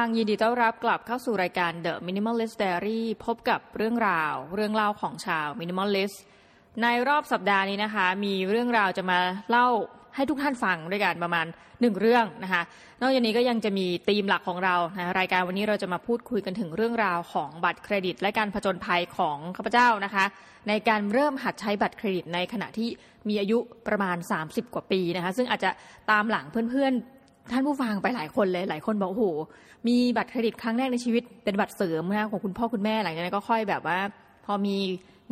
ฟังยินดีต้อนรับกลับเข้าสู่รายการ The Minimalist Diary พบกับเรื่องราว เรื่องเล่าของชาว Minimalist ในรอบสัปดาห์นี้นะคะ มีเรื่องราวจะมาเล่าให้ทุกท่านฟังด้วยกันประมาณหนึ่งเรื่องนะคะ นอกจากนี้ก็ยังจะมีธีมหลักของเรานะรายการวันนี้เราจะมาพูดคุยกันถึงเรื่องราวของบัตรเครดิต และการผจญภัยของข้าพเจ้านะคะ ในการเริ่มหัดใช้บัตรเครดิตในขณะที่มีอายุประมาณ 30 กว่าปีนะคะ ซึ่งอาจจะตามหลังเพื่อนๆ ท่านผู้ฟังไปหลายคนเลยหลายคนบอกโอ้โหมีบัตรเครดิตครั้งแรกในชีวิตเป็นบัตรเสริมนะของคุณพ่อคุณแม่หลังจากนั้นก็ค่อยแบบว่า พอมี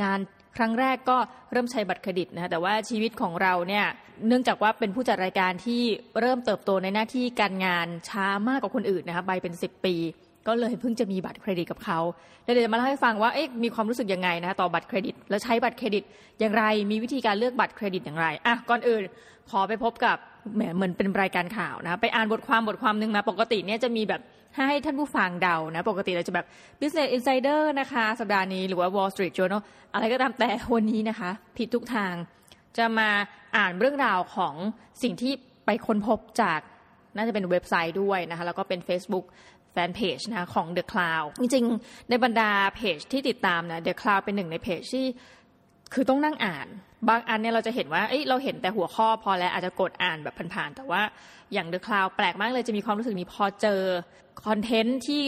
งานครั้งแรกก็เริ่มใช้บัตรเครดิตนะคะแต่ว่าชีวิตของเราเนี่ยเนื่องจากว่าเป็นผู้จัดรายการที่เริ่มเติบโตในหน้าที่การงานช้ามากกว่าคนอื่นนะคะไปเป็น 10 ปี ก็เลยเพิ่งจะมีบัตรเครดิตกับเขาแล้วเดี๋ยวจะมาเล่าให้ฟังว่าเอ๊ะมีความรู้สึกยังไงนะต่อบัตรเครดิต แล้วใช้บัตรเครดิตอย่างไร มีวิธีการเลือกบัตรเครดิตอย่างไรอะก่อนอื่นขอไปพบกับเหมือนเป็นรายการข่าวนะไปอ่านบทความบทความหนึ่งมาปกติเนี่ยจะมีแบบให้ท่านผู้ฟังเดานะปกติเราจะแบบ Business Insider นะคะ สัปดาห์นี้หรือว่า Wall Street Journal อะไรก็ตามแต่วันนี้นะคะ ผิดทุกทางจะมาอ่านเรื่องราวของสิ่งที่ไปค้นพบจากน่าจะเป็นเว็บไซต์ด้วยนะคะแล้วก็เป็น Facebook ฟนเพจนะของ The Cloud จริงๆ ในบรรดาเพจที่ติดตามนะ The Cloud เป็นหนึ่งในเพจที่คือต้องนั่งอ่าน บางอันเนี่ยเราจะเห็นว่าเอ้ยเราเห็นแต่หัวข้อพอแล้วอาจจะกดอ่านแบบผ่านๆแต่ว่าอย่าง The Cloud แปลกมากเลยจะมีความรู้สึกนี้พอเจอคอนเทนต์ที่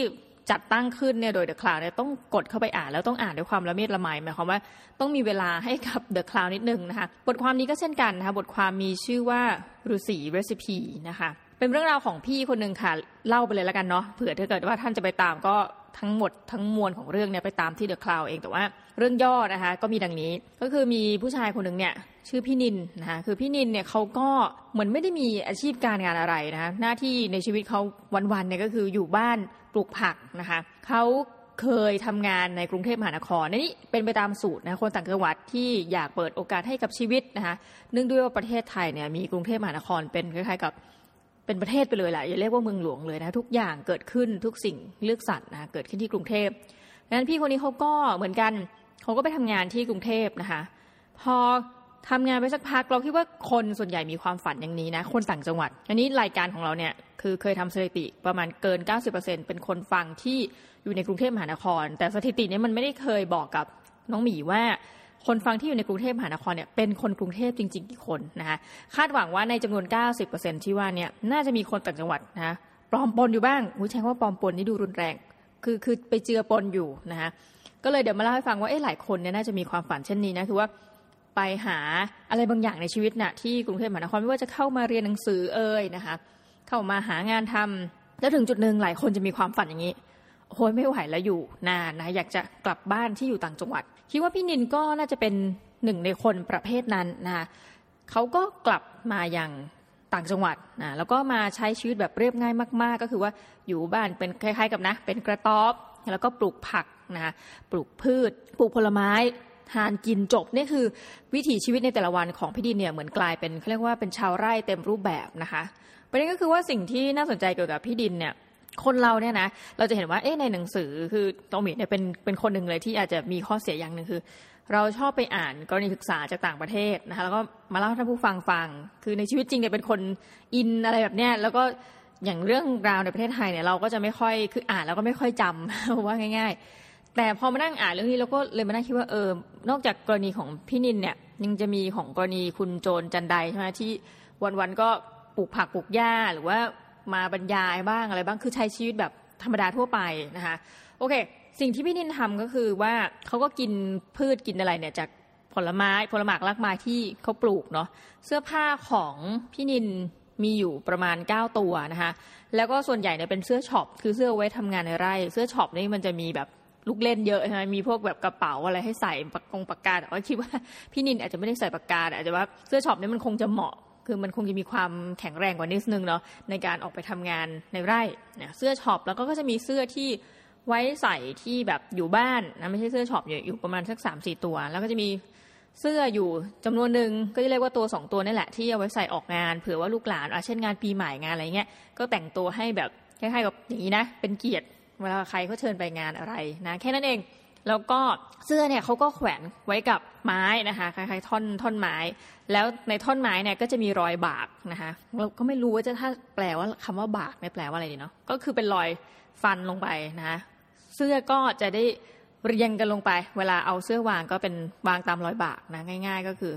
จัดตั้งขึ้นเนี่ยโดย The Cloud เนี่ยต้องกดเข้าไปอ่านแล้วต้องอ่านด้วยความละเมียดละไมหมายความว่าต้องมีเวลาให้กับ The Cloud นิดนึงนะคะบทความนี้ก็เช่นกันนะคะบทความมีชื่อว่าฤาษีเรซิปีนะคะ เป็นเรื่องราวของพี่คนหนึ่งค่ะเล่าไปเลยแล้วกันเนาะเผื่อถ้าเกิดว่าท่านจะไปตามก็ทั้งหมดทั้งมวลของเรื่องเนี่ยไปตามที่เดอะคลาวเองแต่ว่าเรื่องย่อนะคะก็มีดังนี้ก็คือมีผู้ชายคนหนึ่งเนี่ยชื่อพี่นินนะคะคือพี่นินเนี่ยเขาก็เหมือนไม่ได้มีอาชีพการงานอะไรนะคะหน้าที่ในชีวิตเขาวันๆเนี่ยก็คืออยู่บ้านปลูกผักนะคะเขาเคยทำงานในกรุงเทพมหานครนี่เป็นไปตามสูตรนะคนต่างจังหวัดที่อยากเปิดโอกาสให้กับชีวิตนะคะเนื่องด้วยว่าประเทศไทยเนี่ยมีกรุงเทพมหานครเป็นคล้ายๆกับ เป็นประเทศไปเลยแหละอย่าเรียกว่าเมืองหลวงเลยนะ ทุกอย่างเกิดขึ้นทุกสิ่งเลือกสรรนะเกิดขึ้นที่กรุงเทพดังนั้นพี่คนนี้เขาก็เหมือนกันเขาก็ไปทำงานที่กรุงเทพนะคะ พอทำงานไปสักพักเราคิดว่าคนส่วนใหญ่มีความฝันอย่างนี้นะ คนต่างจังหวัด อันนี้รายการของเราเนี่ยคือเคยทำสถิติประมาณเกิน 90%เป็นคนฟังที่อยู่ในกรุงเทพมหานคร แต่สถิตินี้มันไม่ได้เคยบอกกับน้องหมีว่า คนฟังที่อยู่ในกรุงเทพมหานครเนี่ยเป็นคนกรุงเทพจริงๆกี่คนนะคะคาดหวังว่าในจำนวน 90%ที่ว่าเนี่ยน่าจะมีคนต่างจังหวัดนะะปลอมปนอยู่บ้างหูใช้ว่าปลอมปนนี่ดูรุนแรง คือคือไปเจือปนอยู่นะคะก็เลยเดี๋ยวมาเล่าให้ฟังว่าเอ๊ะหลายคนเนี่ยน่าจะมีความฝันเช่นนี้นะคือว่าไปหาอะไรบางอย่างในชีวิตนะ่ะที่กรุงเทพมหานครไม่ว่าจะเข้ามาเรียนหนังสือเอ่ยนะคะเข้ามาหางานทำแล้วถึงจุดหนึ่งหลายคนจะมีความฝันอย่างนี้โอ้ยไม่ไหวแล้วอยู่นานนะอยากจะกลับบ้านที่อยู่ต่างจังหวัด คิดว่าพี่นินก็น่าจะเป็นหนึ่งในคนประเภทนั้นนะคะเขาก็กลับมาอย่างต่างจังหวัดนะแล้วก็มาใช้ชีวิตแบบเรียบง่ายมาก ๆ ก็คือว่าอยู่บ้านเป็นคล้าย ๆ กับนะ เป็นกระต๊อบแล้วก็ปลูกผักนะปลูกพืช ปลูกผลไม้ทานกินจบนี่คือวิถีชีวิตในแต่ละวันของพี่ดินเนี่ยเหมือนกลายเป็นเขาเรียกว่าเป็นชาวไร่เต็มรูปแบบนะคะประเด็นก็คือว่าสิ่งที่น่าสนใจเกี่ยวกับพี่ดินเนี่ย คนเราเนี่ยนะเราจะเห็นว่าเอ๊ะในหนังสือคือโตมิเนี่ยเป็นเป็นคนหนึ่งเลยที่อาจจะมีข้อเสียอย่างหนึ่งคือ เราชอบไปอ่านกรณีศึกษาจากต่างประเทศนะคะแล้วก็มาเล่าให้ท่านผู้ฟังฟัง คือในชีวิตจริงเนี่ยเป็นคนอินอะไรแบบเนี้ยแล้วก็อย่างเรื่องราวในประเทศไทยเนี่ยเราก็จะไม่ค่อยคืออ่านแล้วก็ไม่ค่อยจำว่าง่าย ๆ แต่พอมานั่งอ่านเรื่องนี้เราก็เลยมานั่งคิดว่าเออนอกจากกรณีของพี่นินเนี่ยยังจะมีของกรณีคุณโจรจันไดใช่ไหมที่วันๆก็ปลูกผักปลูกหญ้าหรือว่า มาบรรยายบ้างอะไรบ้างคือใช้ชีวิตแบบธรรมดาทั่วไปนะคะโอเค สิ่งที่พี่นินทำก็คือว่าเขาก็กินพืชกินอะไรเนี่ยจากผลไม้ผลหมากรากไม้ที่เขาปลูกเนาะเสื้อผ้าของพี่นินมีอยู่ประมาณ 9 ตัวนะคะแล้วก็ส่วนใหญ่เนี่ยเป็นเสื้อช็อปคือเสื้อไว้ทำงานในไร่ เสื้อช็อปนี่มันจะมีแบบลูกเล่นเยอะใช่ไหมมีพวกแบบกระเป๋าอะไรให้ใส่ปากกงปากกาแต่ว่าคิดว่าพี่นินอาจจะไม่ได้ใส่ปากกาอาจจะว่าเสื้อช็อปนี่มันคงจะเหมาะ คือมันคงจะมีความแข็งแรงกว่านิดนึงเนาะในการออกไปทำงานในไร่เนี่ยเสื้อช็อปแล้วก็จะมีเสื้อที่ไว้ใส่ที่แบบอยู่บ้านนะไม่ใช่เสื้อช็อปอยู่ประมาณสักสามสี่ตัว แล้วก็จะมีเสื้ออยู่จำนวนหนึ่งก็จะเรียกว่าตัวสองตัวนี่แหละที่เอาไว้ใส่ออกงานเผื่อว่าลูกหลานเช่นงานปีใหม่งานอะไรเงี้ยก็แต่งตัวให้แบบคล้ายๆกับอย่างนี้นะเป็นเกียรติเวลาใครเขาเชิญไปงานอะไรนะแค่นั้นเอง แล้วก็เสื้อเนี่ยเขาก็แขวนไว้กับไม้นะคะคล้ายๆท่อนท่อนไม้ แล้วในท่อนไม้เนี่ยก็จะมีรอยบากนะคะเราก็ไม่รู้ว่าจะถ้าแปลว่าคำว่าบากไม่แปลว่าอะไรดีเนาะก็คือเป็นรอยฟันลงไปนะคะเสื้อก็จะได้เรียงกันลงไป เวลาเอาเสื้อวางก็เป็นวางตามรอยบากนะง่าย ๆ ก็คือ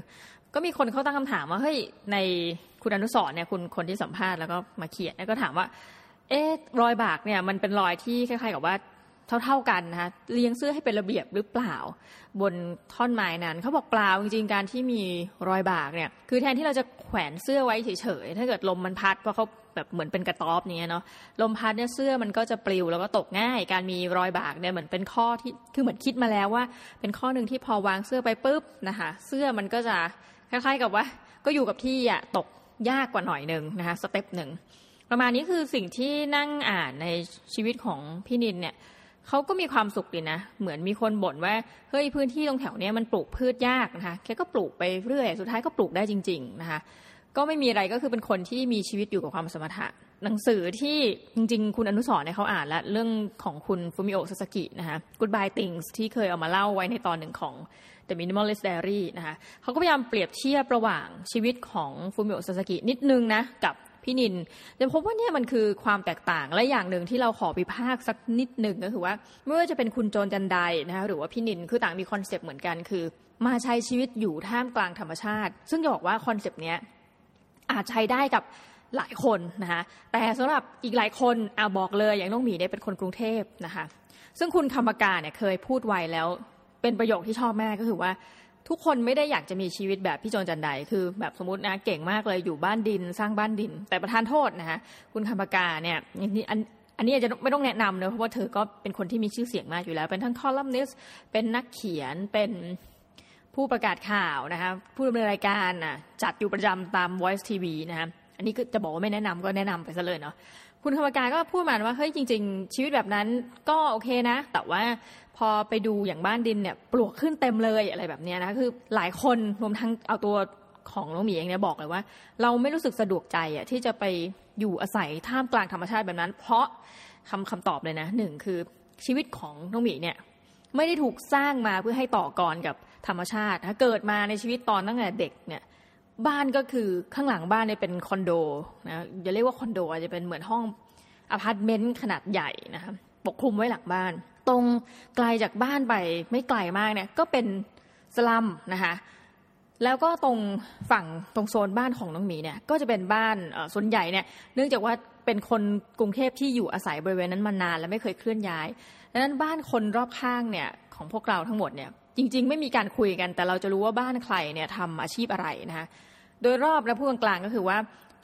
ก็มีคนเขาตั้งคำถามว่าเฮ้ยในคุณอนุสรเนี่ยคุณคนที่สัมภาษณ์แล้วก็มาเขียนก็ถามว่าเอ๊ะรอยบากเนี่ยมันเป็นรอยที่คล้ายๆกับว่า เท่าๆกันนะคะเลี้ยงเสื้อให้เป็นระเบียบหรือเปล่า บนท่อนไม้นั้นเขาบอกเปล่าจริงๆการที่มีรอยบากเนี่ยคือแทนที่เราจะแขวนเสื้อไว้เฉยๆถ้าเกิดลมมันพัดเพราะเขาแบบเหมือนเป็นกระต๊อบเนี้ยเนาะลมพัดเนี่ยเสื้อมันก็จะปลิวแล้วก็ตกง่าย การมีรอยบากเนี่ยเหมือนเป็นข้อที่คือเหมือนคิดมาแล้วว่า เป็นข้อหนึ่งที่พอวางเสื้อไปปุ๊บนะคะเสื้อมันก็จะคล้ายๆกับว่า ก็อยู่กับที่อะตกยากกว่าหน่อยหนึ่งนะคะสเต็ปหนึ่งประมาณนี้คือสิ่งที่นั่งอ่านในชีวิตของพี่นินเนี่ย เขาก็มีความสุขดีนะ เหมือนมีคนบ่นว่า เฮ้ยพื้นที่ตรงแถวเนี้ยมันปลูกพืชยากนะคะแกก็ปลูกไปเรื่อย สุดท้ายก็ปลูกได้จริง ๆ นะคะ ก็ไม่มีอะไรก็คือเป็นคนที่มีชีวิตอยู่กับความสมถะ หนังสือที่จริง ๆ คุณอนุสรเนี่ยเขาอ่านแล้ว เรื่องของคุณฟูมิโอซาสกินะคะ Goodbye Things ที่เคยเอามาเล่าไว้ในตอนหนึ่งของ The Minimalist Diary นะคะเขาก็พยายามเปรียบเทียบระหว่างชีวิตของฟูมิโอซาสกินิดนึงนะกับ พี่นินจะพบว่าเนี่ยมันคือความแตกต่างและอย่างหนึ่งที่เราขอวิพากษ์สักนิดหนึ่งก็คือว่าไม่ว่าจะเป็นคุณโจนจันใดนะคะหรือว่าพี่นินคือต่างมีคอนเซปต์เหมือนกันคือ มาใช้ชีวิตอยู่ท่ามกลางธรรมชาติ ซึ่งจะบอกว่าคอนเซปต์เนี้ยอาจใช้ได้กับหลายคนนะคะแต่สำหรับอีกหลายคนอาบอกเลยอย่างน้องหมีเนี่ยเป็นคนกรุงเทพนะคะซึ่งคุณคำปกาเนี่ยเคยพูดไว้แล้ว เป็นประโยคที่ชอบแม่ก็คือว่า ทุกคนไม่ได้อยากจะมีชีวิตแบบพี่โจนจันไดคือแบบสมมตินะเก่งมากเลยอยู่บ้านดินสร้างบ้านดิน แต่ประธานโทษนะคะคุณคำปากาเนี่ยนี่อันอันนี้อาจจะไม่ต้องแนะนำเนอะเพราะว่าเธอก็เป็นคนที่มีชื่อเสียงมากอยู่แล้ว เป็นทั้งคอลัมนิสเป็นนักเขียนเป็นผู้ประกาศข่าวนะคะผู้ดำเนินรายการนะจัดอยู่ประจำตาม Voice TV นะคะอันนี้ก็จะบอกว่าไม่แนะนำก็แนะนำไปซะเลยเนาะคุณคำปากาก็พูดมาว่าเฮ้ยจริง ๆ ชีวิตแบบนั้นก็โอเคนะ แต่ว่า พอไปดูอย่างบ้านดินเนี่ยปลวกขึ้นเต็มเลยอะไรแบบนี้นะคือหลายคนรวมทั้งเอาตัวของน้องหมีเองเนี่ยบอกเลยว่า เราไม่รู้สึกสะดวกใจอะที่จะไปอยู่อาศัยท่ามกลางธรรมชาติแบบนั้น เพราะคำคำตอบเลยนะหนึ่งคือชีวิตของน้องหมีเนี่ยไม่ได้ถูกสร้างมาเพื่อให้ต่อกรกับธรรมชาติ ถ้าเกิดมาในชีวิตตอนตั้งแต่เด็กเนี่ยบ้านก็คือข้างหลังบ้านเนี่ยเป็นคอนโดนะอย่าเรียกว่าคอนโดอาจจะเป็นเหมือนห้องอพาร์ตเมนต์ขนาดใหญ่นะคะปกคลุมไว้หลังบ้าน ตรงไกลจากบ้านไปไม่ไกลมากเนี่ยก็เป็นสลัมนะคะแล้วก็ตรงฝั่งตรงโซนบ้านของน้องหมีเนี่ยก็จะเป็นบ้านส่วนใหญ่เนี่ยเนื่องจากว่าเป็นคนกรุงเทพที่อยู่อาศัยบริเวณนั้นมานานและไม่เคยเคลื่อนย้ายดังนั้นบ้านคนรอบข้างเนี่ยของพวกเราทั้งหมดเนี่ยจริง ๆ ไม่มีการคุยกัน แต่เราจะรู้ว่าบ้านใครเนี่ยทำอาชีพอะไรนะคะโดยรอบและผู้กลางก็คือว่า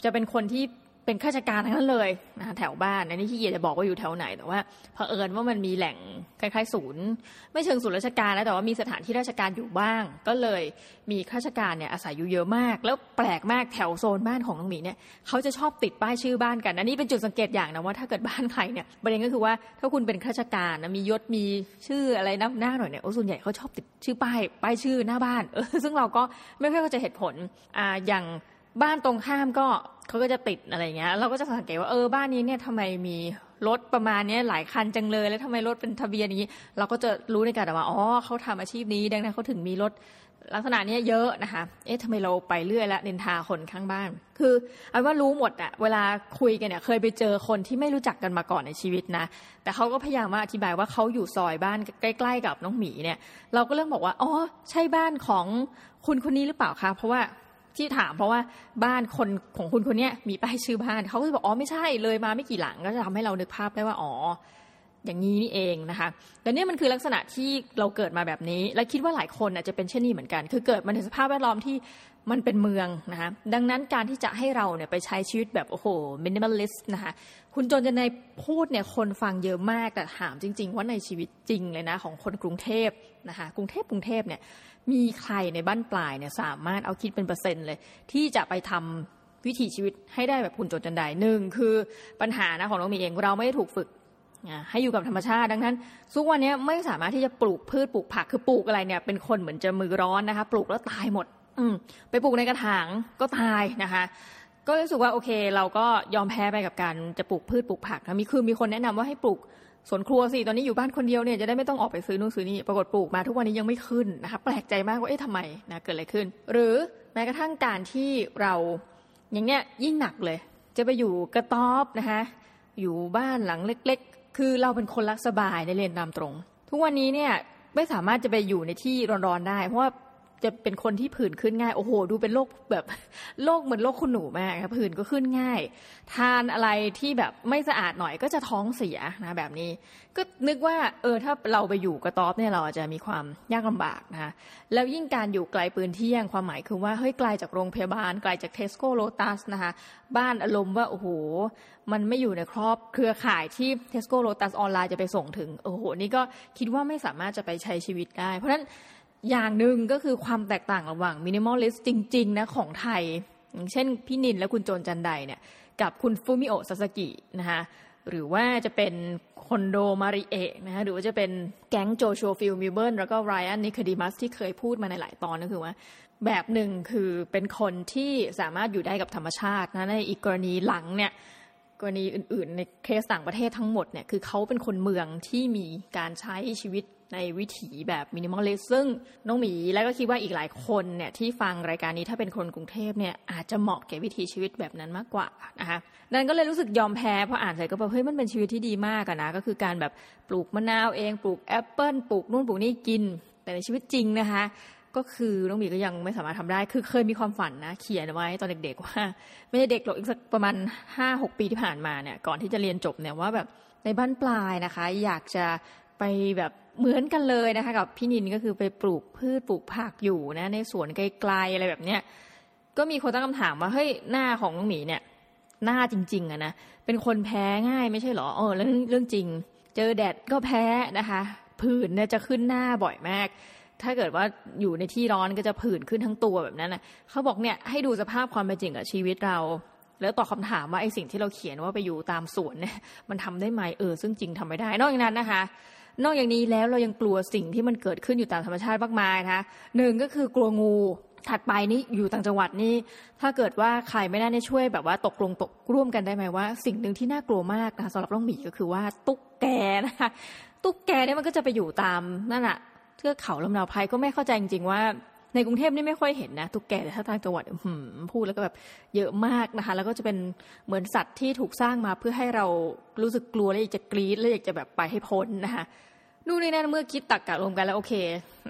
จะเป็นคนที่ เป็นข้าราชการทั้งนั้นเลยนะแถวบ้านอันนี้ที่เกียจะบอกว่าอยู่แถวไหนแต่ว่าเผอิญว่ามันมีแหล่งคล้ายๆศูนย์ ไม่เชิงศูนย์ราชการแล้วแต่ว่ามีสถานที่ราชการอยู่บ้าง ก็เลยมีข้าราชการเนี่ยอาศัยอยู่เยอะมาก แล้วแปลกมากแถวโซนบ้านของน้องหมีเนี่ยเขาจะชอบติดป้ายชื่อบ้านกันอันนี้เป็นจุดสังเกตอย่างนะว่าถ้าเกิดบ้านใครเนี่ยประเด็นก็คือว่าถ้าคุณเป็นข้าราชการนะมียศมีชื่ออะไรนับหน้าหน่อยเนี่ยโอ้ส่วนใหญ่เขาชอบติดชื่อป้ายป้ายชื่อหน้าบ้านเออซึ่งเราก็ไม่ค่อยเข้าใจเหตุผลอ่าอย่าง บ้านตรงข้ามก็เขาก็จะติดอะไรเงี้ย เราก็จะสังเกตว่าเออบ้านนี้เนี่ยทำไมมีรถประมาณนี้หลายคันจังเลย แล้วทำไมรถเป็นทะเบียนนี้ เราก็จะรู้ในการว่าอ๋อเขาทำอาชีพนี้ ดังนั้นเขาถึงมีรถลักษณะนี้เยอะนะคะเอ๊ะทำไมเราไปเรื่อยละเนินทาคนข้างบ้าน คือเอาว่ารู้หมดอะเวลาคุยกันเนี่ยเคยไปเจอคนที่ไม่รู้จักกันมาก่อนในชีวิตนะ แต่เขาก็พยายามมาอธิบายว่าเขาอยู่ซอยบ้านใกล้ ๆ กับน้องหมีเนี่ย เราก็เริ่มบอกว่าอ๋อใช่บ้านของคุณคนนี้หรือเปล่าคะเพราะว่า ที่ถามเพราะว่าบ้านคนของคุณคนนี้มีป้ายชื่อบ้านเขาก็จะบอกอ๋อไม่ใช่เลยมาไม่กี่หลังก็จะทำให้เรานึกภาพได้ว่าอ๋ออย่างนี้นี่เองนะคะ แต่นี่มันคือลักษณะที่เราเกิดมาแบบนี้ และคิดว่าหลายคนอาจจะเป็นเช่นนี้เหมือนกัน คือเกิดมาในสภาพแวดล้อมที่มันเป็นเมืองนะคะ ดังนั้นการที่จะให้เราเนี่ยไปใช้ชีวิตแบบโอ้โห minimalist นะคะ คุณโจนจันไดพูดเนี่ยคนฟังเยอะมาก แต่ถามจริง ๆ ว่าในชีวิตจริงเลยนะของคนกรุงเทพนะคะ กรุงเทพกรุงเทพเนี่ย มีใครในบั้นปลายเนี่ยสามารถเอาคิดเป็นเปอร์เซ็นต์เลย ที่จะไปทำวิถีชีวิตให้ได้แบบคุณโจนจันไดหนึ่งคือปัญหานะของน้องหมีเองเราไม่ได้ถูกฝึกให้อยู่กับธรรมชาติดังนั้นทุกวันนี้ไม่สามารถที่จะปลูกพืชปลูกผักคือปลูกอะไรเนี่ยเป็นคนเหมือนจะมือร้อนนะคะ ปลูกแล้วตายหมด อืมไปปลูกในกระถางก็ตายนะคะก็รู้สึกว่าโอเค เราก็ยอมแพ้ไปกับการจะปลูกพืชปลูกผักมีคือมีคนแนะนำว่าให้ปลูก สวนครัวสิตอนนี้อยู่บ้านคนเดียวเนี่ยจะได้ไม่ต้องออกไปซื้อนู่นซื้อนี่ปรากฏปลูกมาทุกวันนี้ยังไม่ขึ้นนะคะแปลกใจมากว่าเอ๊ะทำไมนะเกิดอะไรขึ้น หรือแม้กระทั่งการที่เราอย่างเนี้ยยิ่งหนักเลย จะไปอยู่กระต๊อบนะคะอยู่บ้านหลังเล็ก ๆ คือเราเป็นคนรักสบายในเรียนตามตรง ทุกวันนี้เนี่ยไม่สามารถจะไปอยู่ในที่ร้อนๆได้ เพราะว่า จะเป็นคนที่ผื่นขึ้นง่าย โอ้โห ดูเป็นโรคแบบโรคเหมือนโรคคุณหนูมากครับผื่นก็ขึ้นง่าย ทานอะไรที่แบบไม่สะอาดหน่อยก็จะท้องเสียนะแบบนี้ ก็นึกว่าเออถ้าเราไปอยู่กระต๊อบเนี่ยเราอาจจะมีความยากลำบากนะแล้วยิ่งการอยู่ไกลปืนเที่ยงความหมายคือว่าเฮ้ยไกลจากโรงพยาบาลไกลจากเทสโก้โลตัสนะคะบ้านอารมณ์ว่าโอ้โหมันไม่อยู่ในครอบเครือข่ายที่เทสโก้โลตัสออนไลน์จะไปส่งถึงโอ้โหนี่ก็คิดว่าไม่สามารถจะไปใช้ชีวิตได้ เพราะฉะนั้น อย่างหนึ่งก็คือความแตกต่างระหว่าง minimalist จริง ๆ นะของไทย อย่างเช่นพี่นินและคุณโจนจันไดเนี่ยกับคุณฟูมิโอะซาซากินะคะหรือว่าจะเป็นคอนโดมาริเอะนะคะหรือว่าจะเป็นแก๊งโจชัวฟิลด์สมิลเบิร์นแล้วก็ไรอันนิโคเดมัสที่เคยพูดมาในหลายตอนก็คือว่า แบบหนึ่งคือเป็นคนที่สามารถอยู่ได้กับธรรมชาตินะในอีกกรณีหลังเนี่ยกรณีอื่นๆ ในเคสต่างประเทศทั้งหมดเนี่ยคือเขาเป็นคนเมืองที่มีการใช้ชีวิต ในวิถีแบบ minimalist ซึ่งน้องหมีแล้วก็คิดว่าอีกหลายคนเนี่ยที่ฟังรายการนี้ถ้าเป็นคนกรุงเทพเนี่ยอาจจะเหมาะแก่วิถีชีวิตแบบนั้นมากกว่านะคะดังก็เลยรู้สึกยอมแพ้พออ่านเสร็จก็แบบเฮ้ยมันเป็นชีวิตที่ดีมากอะนะก็คือการแบบปลูกมะนาวเองปลูกแอปเปิลปลูกนู่นปลูกนี่กิน แต่ในชีวิตจริงนะคะก็คือน้องหมีก็ยังไม่สามารถทำได้ คือเคยมีความฝันนะ เขียนไว้ตอนเด็กๆว่า ไม่ใช่เด็กหรอกอีกสักประมาณห้าหกปีที่ผ่านมาเนี่ย ก่อนที่จะเรียนจบเนี่ยว่าแบบในบ้านปลายนะคะ อยากจะไปแบบ เหมือนกันเลยนะคะกับพี่นินก็คือไปปลูกพืชปลูกผักอยู่นะ ในสวนไกลๆอะไรแบบเนี้ยก็มีคนตั้งคำถามว่าเฮ้ยหน้าของน้องหมีเนี่ยหน้าจริงๆอะนะเป็นคนแพ้ง่ายไม่ใช่หรอเออเรื่องเรื่องจริง เจอแดดก็แพ้นะคะผื่นเนี่ยจะขึ้นหน้าบ่อยมาก ถ้าเกิดว่าอยู่ในที่ร้อนก็จะผื่นขึ้นทั้งตัวแบบนั้นนะเขาบอกเนี่ยให้ดูสภาพความเป็นจริงกับชีวิตเรา แล้วตอบคาถามว่าไอ้สิ่งที่เราเขียนว่าไปอยู่ตามสวนเนี่ยมันทำได้ไหมเออซึ่งจริงทำไม่ได้ นอกจากนั้นนะคะ นอกจากนี้แล้วเรายังกลัวสิ่งที่มันเกิดขึ้นอยู่ตามธรรมชาติมากมายนะคะหนึ่งก็คือกลัวงูถัดไปนี่อยู่ต่างจังหวัดนี่ถ้าเกิดว่าใครไม่ได้ช่วยแบบว่าตกลงตกร่วมกันได้ไหมว่า สิ่งหนึ่งที่น่ากลัวมากนะคะสำหรับน้องหมีก็คือว่าตุ๊กแกนะคะตุ๊กแกเนี่ยมันก็จะไปอยู่ตามนั่นแหะเทือกเขาลำนาวไพก็ไม่เข้าใจจริงๆว่าในกรุงเทพนี่ไม่ค่อยเห็นนะตุ๊กแกแต่ถ้าทางจังหวัดพูดแล้วก็แบบเยอะมากนะคะ แล้วก็จะเป็นเหมือนสัตว์ที่ถูกสร้างมาเพื่อให้เรารู้สึกกลัวและอยากจะกรี๊ดและอยากจะแบบไปให้พ้นนะคะ นู่นนี่นั่นเมื่อคิดตักกะรวมกันแล้วโอเค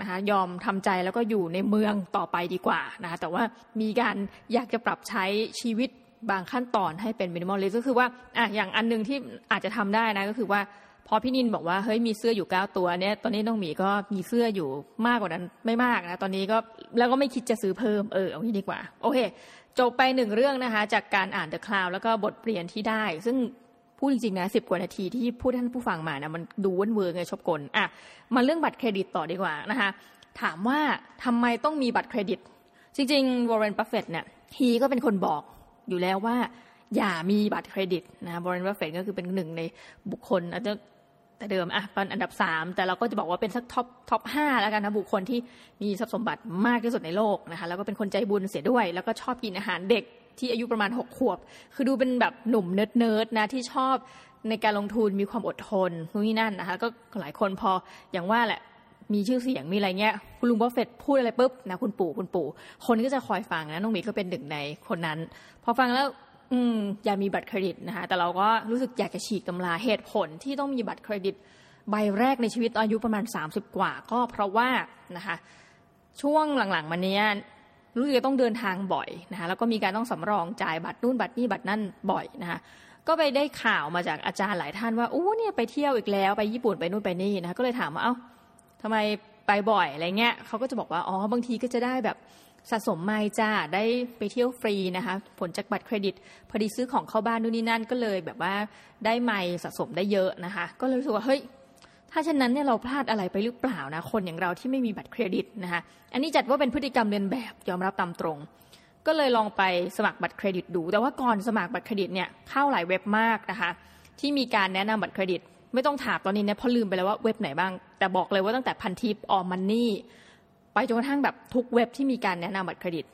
นะคะยอมทำใจแล้วก็อยู่ในเมืองต่อไปดีกว่านะคะแต่ว่ามีการอยากจะปรับใช้ชีวิตบางขั้นตอนให้เป็นมินิมอลลิสก็คือว่าอะอย่างอันนึงที่อาจจะทำได้นะก็คือว่าพอพี่นินบอกว่าเฮ้ยมีเสื้ออยู่เก้าตัวเนี่ยตอนนี้น้องหมีก็มีเสื้ออยู่มากกว่านั้นไม่มากนะตอนนี้ก็แล้วก็ไม่คิดจะซื้อเพิ่มเออเอางี้ดีกว่า โอเคจบไปหนึ่งเรื่องนะคะ จากการอ่าน The Cloud แล้วก็บทเรียนที่ได้ ซึ่ง พูดจริงๆนะสิบกว่านาทีที่พูดท่านผู้ฟังมานะมันดูเวิ่นเว้อไงชอบกลอะมาเรื่องบัตรเครดิตต่อดีกว่านะคะถามว่าทำไมต้องมีบัตรเครดิต จริงๆวอร์เรนบัฟเฟตเนี่ยhe ก็เป็นคนบอกอยู่แล้วว่า อย่ามีบัตรเครดิตนะวอร์เรนบัฟเฟตก็คือเป็นหนึ่งในบุคคลอาจจะแต่เดิมอะเป็นอันดับสามแต่เราก็จะบอกว่าเป็นสัก top top ห้าแล้วกันนะบุคคลที่มีทรัพย์สมบัติมากที่สุดในโลกนะคะแล้วก็เป็นคนใจบุญเสียด้วย แล้วก็ชอบกินอาหารเด็ก ที่อายุประมาณหกขวบ คือดูเป็นแบบหนุ่ม nerd nerd นะที่ชอบในการลงทุนมีความอดทนนู่นนี่นั่นนะคะก็หลายคนพออย่างว่าแหละมีชื่อเสียงมีอะไรเงี้ยคุณลุงบัฟเฟตพูดอะไรปุ๊บนะคุณปู่คุณปู่ คนก็จะคอยฟังนะน้องหมีก็เป็นหนึ่งในคนนั้น พอฟังแล้วอืมอย่ามีบัตรเครดิตนะคะแต่เราก็รู้สึกอยากจะฉีกตำราเหตุผลที่ต้องมีบัตรเครดิต ใบแรกในชีวิตอายุประมาณ 30 กว่า ก็เพราะว่านะคะช่วงหลังๆมานี้ รู้สึกจะต้องเดินทางบ่อยนะคะแล้วก็มีการต้องสำรองจ่ายบัตรนู่นบัตรนี่บัตรนั่นบ่อยนะคะก็ไปได้ข่าวมาจากอาจารย์หลายท่านว่าโอ้เนี่ยไปเที่ยวอีกแล้วไปญี่ปุ่นไปนู่นไปนี่นะคะก็เลยถามว่าเอ้าทำไมไปบ่อยอะไรเงี้ยเขาก็จะบอกว่าอ๋อบางทีก็จะได้แบบสะสมไมล์จ้าได้ไปเที่ยวฟรีนะคะผลจากบัตรเครดิต พอดีซื้อของเข้าบ้านนู่นนี่นั่นก็เลยแบบว่าได้ไมล์สะสมได้เยอะนะคะ ก็เลยรู้สึกว่าเฮ้ย ถ้าเช่นนั้นเนี่ยเราพลาดอะไรไปหรือเปล่านะคนอย่างเราที่ไม่มีบัตรเครดิตนะคะอันนี้จัดว่าเป็นพฤติกรรมเลียนแบบยอมรับตามตรง ก็เลยลองไปสมัครบัตรเครดิตดู แต่ว่าก่อนสมัครบัตรเครดิตเนี่ยเข้าหลายเว็บมากนะคะที่มีการแนะนำบัตรเครดิต ไม่ต้องถามตอนนี้เนี่ยพอลืมไปแล้วว่าเว็บไหนบ้าง แต่บอกเลยว่าตั้งแต่พันทิปออมมันนี่ไปจนกระทั่งแบบทุกเว็บที่มีการแนะนำบัตรเครดิต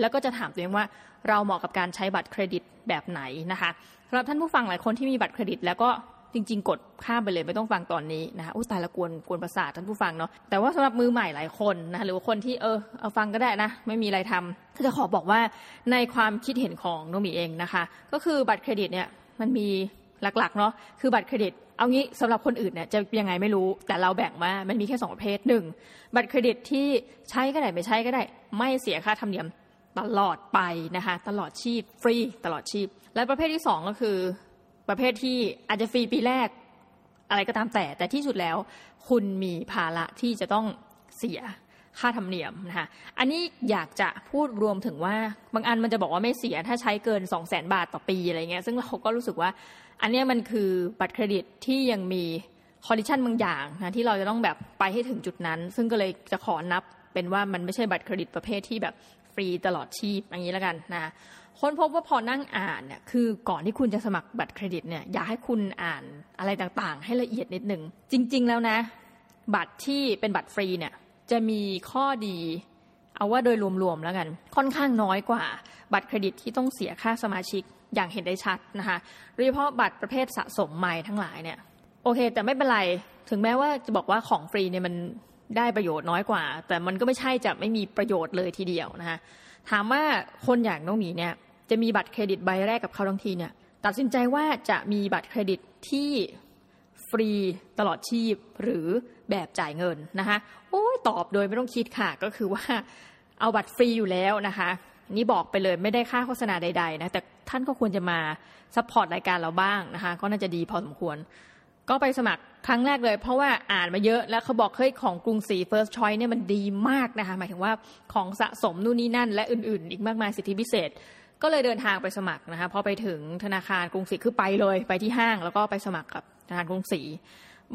แล้วก็จะถามตัวเองว่าเราเหมาะกับการใช้บัตรเครดิตแบบไหนนะคะสำหรับท่านผู้ฟังหลายคนที่มีบัตรเครดิต แล้วก็ จริง ๆ กดข้ามไปเลยไม่ต้องฟังตอนนี้นะคะอุ้ยตายละกวนกวนประสาทท่านผู้ฟังเนาะแต่ว่าสำหรับมือใหม่หลายคนนะหรือว่าคนที่เออเอาฟังก็ได้นะ ไม่มีอะไรทำก็จะขอบอกว่าในความคิดเห็นของน้องหมีเองนะคะ ก็คือบัตรเครดิตเนี่ยมันมีหลักๆเนาะคือบัตรเครดิตเอางี้สำหรับคนอื่นเนี่ยจะยังไงไม่รู้แต่เราแบ่งว่ามันมีแค่สองประเภทหนึ่งบัตรเครดิตที่ใช้ก็ได้ไม่ใช้ก็ได้ ไม่เสียค่าธรรมเนียมตลอดไปนะคะตลอดชีพฟรีตลอดชีพ และประเภทที่สองก็คือ ประเภทที่อาจจะฟรีปีแรก อะไรก็ตามแต่ แต่ที่สุดแล้ว คุณมีภาระที่จะต้องเสียค่าธรรมเนียมนะคะอันนี้อยากจะพูดรวมถึงว่าบางอันมันจะบอกว่าไม่เสียถ้าใช้เกิน 2 0 0 0 0 0 บาทต่อปีอะไรเงี้ยซึ่งเราก็รู้สึกว่า อันนี้มันคือบัตรเครดิตที่ยังมี condition บางอย่างนะที่เราจะต้องแบบไปให้ถึงจุดนั้น ซึ่งก็เลยจะขอนับเป็นว่ามันไม่ใช่บัตรเครดิตประเภทที่แบบฟรีตลอดชีพอย่างนี้แล้วกันนะ ค้นพบว่าพอนั่งอ่านเนี่ยคือก่อนที่คุณจะสมัครบัตรเครดิตเนี่ยอยากให้คุณอ่านอะไรต่างๆ ให้ละเอียดนิดนึงจริง ๆ แล้วนะ บัตรที่เป็นบัตรฟรีเนี่ยจะมีข้อดี เอาว่าโดยรวมๆแล้วกัน ค่อนข้างน้อยกว่า บัตรเครดิตที่ต้องเสียค่าสมาชิกอย่างเห็นได้ชัดนะคะโดยเฉพาะบัตรประเภทสะสมใหม่ทั้งหลายเนี่ยโอเค แต่ไม่เป็นไรถึงแม้ว่าจะบอกว่าของฟรีเนี่ยมันได้ประโยชน์น้อยกว่า แต่มันก็ไม่ใช่จะไม่มีประโยชน์เลยทีเดียวนะคะถามว่าคนอย่างน้องหมีเนี่ย จะมีบัตรเครดิตใบแรกกับเขาทั้งทีเนี่ยตัดสินใจว่าจะมีบัตรเครดิตที่ฟรีตลอดชีพหรือแบบจ่ายเงินนะคะโอ้ยตอบโดยไม่ต้องคิดค่ะก็คือว่าเอาบัตรฟรีอยู่แล้วนะคะนี่บอกไปเลยไม่ได้ค่าโฆษณาใดๆนะแต่ท่านก็ควรจะมา support รายการเราบ้างนะคะก็น่าจะดีพอสมควร ก็ไปสมัครครั้งแรกเลย เพราะว่าอ่านมาเยอะแล้วเขาบอกเฮ้ยของกรุงศรี First Choice เนี่ยมันดีมากนะคะหมายถึงว่าของสะสมนู่นนี่นั่น และอื่นๆ อีกมากมายสิทธิพิเศษ ก็เลยเดินทางไปสมัครนะคะพอไปถึงธนาคารกรุงศรีคือไปเลยไปที่ห้าง แล้วก็ไปสมัครกับธนาคารกรุงศรี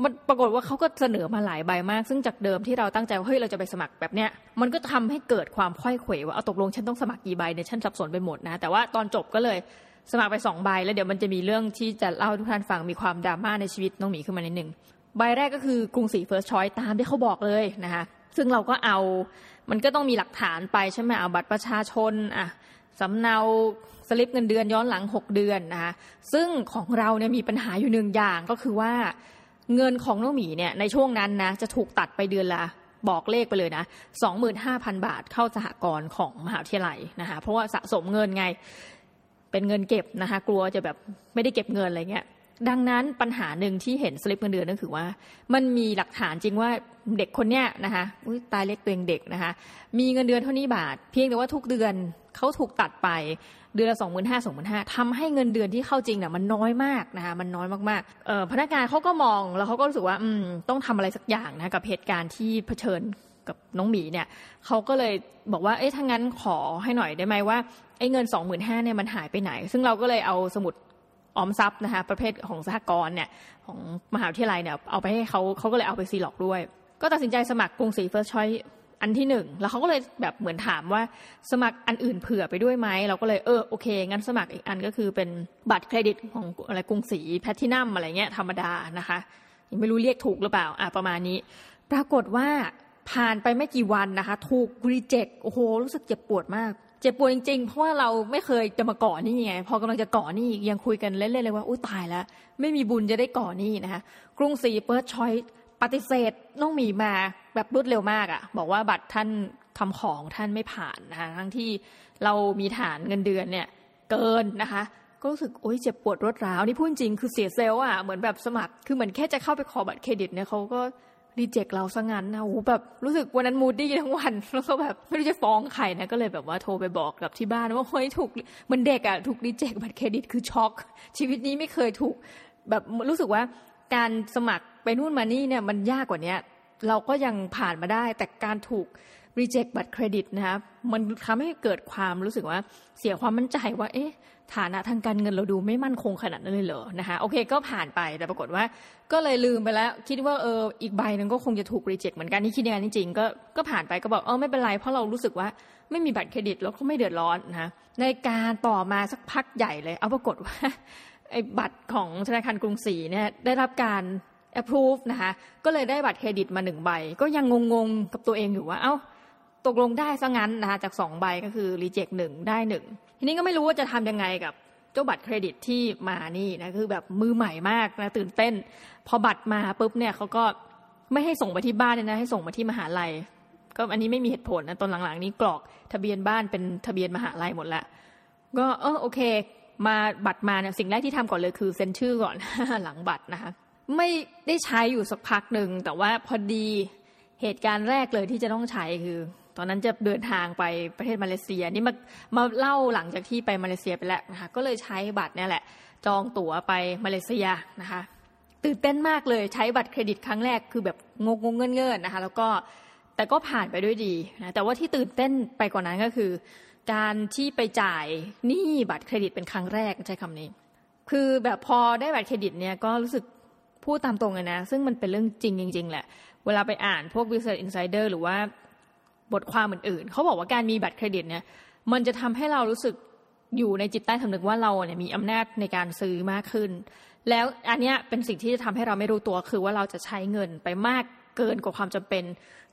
มันปรากฏว่าเขาก็เสนอมาหลายใบมาก ซึ่งจากเดิมที่เราตั้งใจว่าเฮ้ยเราจะไปสมัครแบบเนี้ยมันก็ทำให้เกิดความค่อยเขวว่าเอาตกลงฉันต้องสมัครกี่ใบเนี่ยฉันสับสนไปหมดนะแต่ว่าตอนจบก็เลยสมัครไปสองใบแล้วเดี๋ยวมันจะมีเรื่องที่จะเล่าทุกท่านฟังมีความดราม่าในชีวิตน้องหมีขึ้นมานิดนึงใบแรกก็คือกรุงศรีเฟิร์สชอยตามที่เขาบอกเลยนะคะซึ่งเราก็เอามันก็ต้องมีหลักฐานไปใช่ไหมเอาบัตรประชาชนอะ สำเนาสลิปเงินเดือนย้อนหลัง 6 เดือนนะคะซึ่งของเราเนี่ยมีปัญหาอยู่หนึ่งอย่างก็คือว่าเงินของน้องหมีเนี่ยในช่วงนั้นนะจะถูกตัดไปเดือนละบอกเลขไปเลยนะ25,000 บาทเข้าสหกรณ์ของมหาวิทยาลัยนะคะเพราะว่าสะสมเงินไงเป็นเงินเก็บนะคะกลัวจะแบบไม่ได้เก็บเงินอะไรเงี้ยดังนั้นปัญหาหนึ่งที่เห็นสลิปเงินเดือนนั่นคือว่า มันมีหลักฐานจริงว่าเด็กคนเนี้ยนะคะตายเล็กตัวเองเด็กนะคะมีเงินเดือนเท่านี้บาท เพียงแต่ว่าทุกเดือน เขาถูกตัดไปเดือนละสองหมื่นห้าสองหมื่นห้าทำให้เงินเดือนที่เข้าจริงเนี่ยมันน้อยมากนะคะมันน้อยมากๆเออพนักงานเขาก็มองแล้วเขาก็รู้สึกว่าอืมต้องทำอะไรสักอย่างนะกับเหตุการณ์ที่เผชิญกับน้องหมีเนี่ยเขาก็เลยบอกว่าเอ๊ะถ้างั้นขอให้หน่อยได้ไหมว่าไอ้เงินสองหมื่นห้าเนี่ยมันหายไปไหน ซึ่งเราก็เลยเอาสมุดออมทรัพย์นะคะประเภทของสหกรณ์เนี่ยของมหาวิทยาลัยเนี่ยเอาไปให้เขาเขาก็เลยเอาไปซีล็อกด้วย ก็ตัดสินใจสมัครกรุงศรีเฟิร์สชอย อันที่หนึ่งแล้วเขาก็เลยแบบเหมือนถามว่าสมัครอันอื่นเผื่อไปด้วยไหมเราก็เลยเออโอเค งั้นสมัครอีกอันก็คือเป็นบัตรเครดิตของอะไรกรุงศรีแพทินัมอะไรเงี้ยธรรมดานะคะยังไม่รู้เรียกถูกหรือเปล่าอะประมาณนี้ ปรากฏว่าผ่านไปไม่กี่วันนะคะ ถูกรีเจ็คโอ้โห รู้สึกเจ็บปวดมาก เจ็บปวดจริงๆ เพราะว่าเราไม่เคยจะมาก่อนี่ไง พอกำลังจะก่อนี่ยังคุยกันเล่นๆเลยว่าอุ้ยตายแล้ว ไม่มีบุญจะได้ก่อนี่นะคะ กรุงศรีเปิดชอยปฏิเสธน้องหมีมา แบบรวดเร็วมากอะ่ะ บอกว่าบัตรท่านคำของท่านไม่ผ่านนะคะทั้งที่เรามีฐานเงินเดือนเนี่ย เกินนะคะ ก็รู้สึกโอ๊ยเจ็บปวดรวดร้าวนี่พูดจริงคือเสียเซลล์อะเหมือนแบบสมัครคือเหมือนแค่จะเข้าไปขอบัตรเครดิตเนี่ยเขาก็reject เราซะงั้นนะโอ้แบบรู้สึกวันนั้น moody ทั้งวันแล้วก็แบบไม่รู้จะฟ้องใครนะก็เลยแบบว่าโทรไปบอกกับที่บ้านว่าเฮ้ยถูกเหมือนเด็กอะถูก reject บัตรเครดิตคือช็อก ชีวิตนี้ไม่เคยถูกแบบรู้สึกว่าการสมัครไปนู่นมานี่เนี่ยมันยากกว่านี้ เราก็ยังผ่านมาได้ แต่การถูก reject บัตรเครดิตนะคะมันทำให้เกิดความรู้สึกว่าเสียความมั่นใจว่า เอ๊ะ ฐานะทางการเงินเราดูไม่มั่นคงขนาดนั้นเลยเหรอนะคะโอเคก็ผ่านไปแต่ปรากฏว่า ก็เลยลืมไปแล้ว คิดว่าเอออีกใบนึงก็คงจะถูกรีเจ็คเหมือนกันนี่คิดอย่างนั้นจริงๆก็ก็ผ่านไปก็บอกเออไม่เป็นไรเพราะเรารู้สึกว่าไม่มีบัตรเครดิตแล้วก็ไม่เดือดร้อนนะในการต่อมาสักพักใหญ่เลย เอาปรากฏว่าไอ้บัตรของธนาคารกรุงศรีเนี่ยได้รับการ approve นะคะก็เลยได้บัตรเครดิตมาหนึ่งใบ ก็ยังงงๆกับตัวเองอยู่ว่าเอา้าตกลงได้ซะงั้นนะคะจากสองใบก็คือรีเจ็คหนึ่งได้หนึ่งทีนี้ก็ไม่รู้ว่าจะทำยังไงกับเจ้าบัตรเครดิตที่มานี่นะคือแบบมือใหม่มากนะตื่นเต้น พอบัตรมาปุ๊บเนี่ยเขาก็ไม่ให้ส่งไปที่บ้านเลยนะให้ส่งมาที่มหาลัย ก็อันนี้ไม่มีเหตุผลนะตอนหลังๆ นี้กรอกทะเบียนบ้านเป็นทะเบียนมหาลัยหมดละก็เออโอเค มาบัตรมาเนี่ยสิ่งแรกที่ทำก่อนเลยคือเซ็นชื่อก่อนหลังบัตรนะคะ ไม่ได้ใช้อยู่สักพักหนึ่ง แต่ว่าพอดีเหตุการณ์แรกเลยที่จะต้องใช้คือ ตอนนั้นจะเดินทางไปประเทศมาเลเซีย นี่มามาเล่าหลังจากที่ไปมาเลเซียไปแล้วนะคะก็เลยใช้บัตรเนี่ยแหละ จองตั๋วไปมาเลเซียนะคะตื่นเต้นมากเลยใช้บัตรเครดิตครั้งแรกคือแบบงงงเงินเงินนะคะ แล้วก็แต่ก็ผ่านไปด้วยดีนะแต่ว่าที่ตื่นเต้นไปกว่านั้นก็คือ การที่ไปจ่ายหนี้บัตรเครดิตเป็นครั้งแรกใช้คำนี้ คือแบบพอได้บัตรเครดิตเนี่ยก็รู้สึก พูดตามตรงเลยนะ ซึ่งมันเป็นเรื่องจริงจริง ๆ แหละ เวลาไปอ่านพวก Business Insider หรือว่าบทความอื่นๆ เขาบอกว่าการมีบัตรเครดิตเนี่ย มันจะทำให้เรารู้สึกอยู่ในจิตใต้สำนึกว่าเราเนี่ยมีอำนาจในการซื้อมากขึ้น แล้วอันเนี้ยเป็นสิ่งที่จะทำให้เราไม่รู้ตัวคือว่าเราจะใช้เงินไปมากเกินกว่าความจำเป็น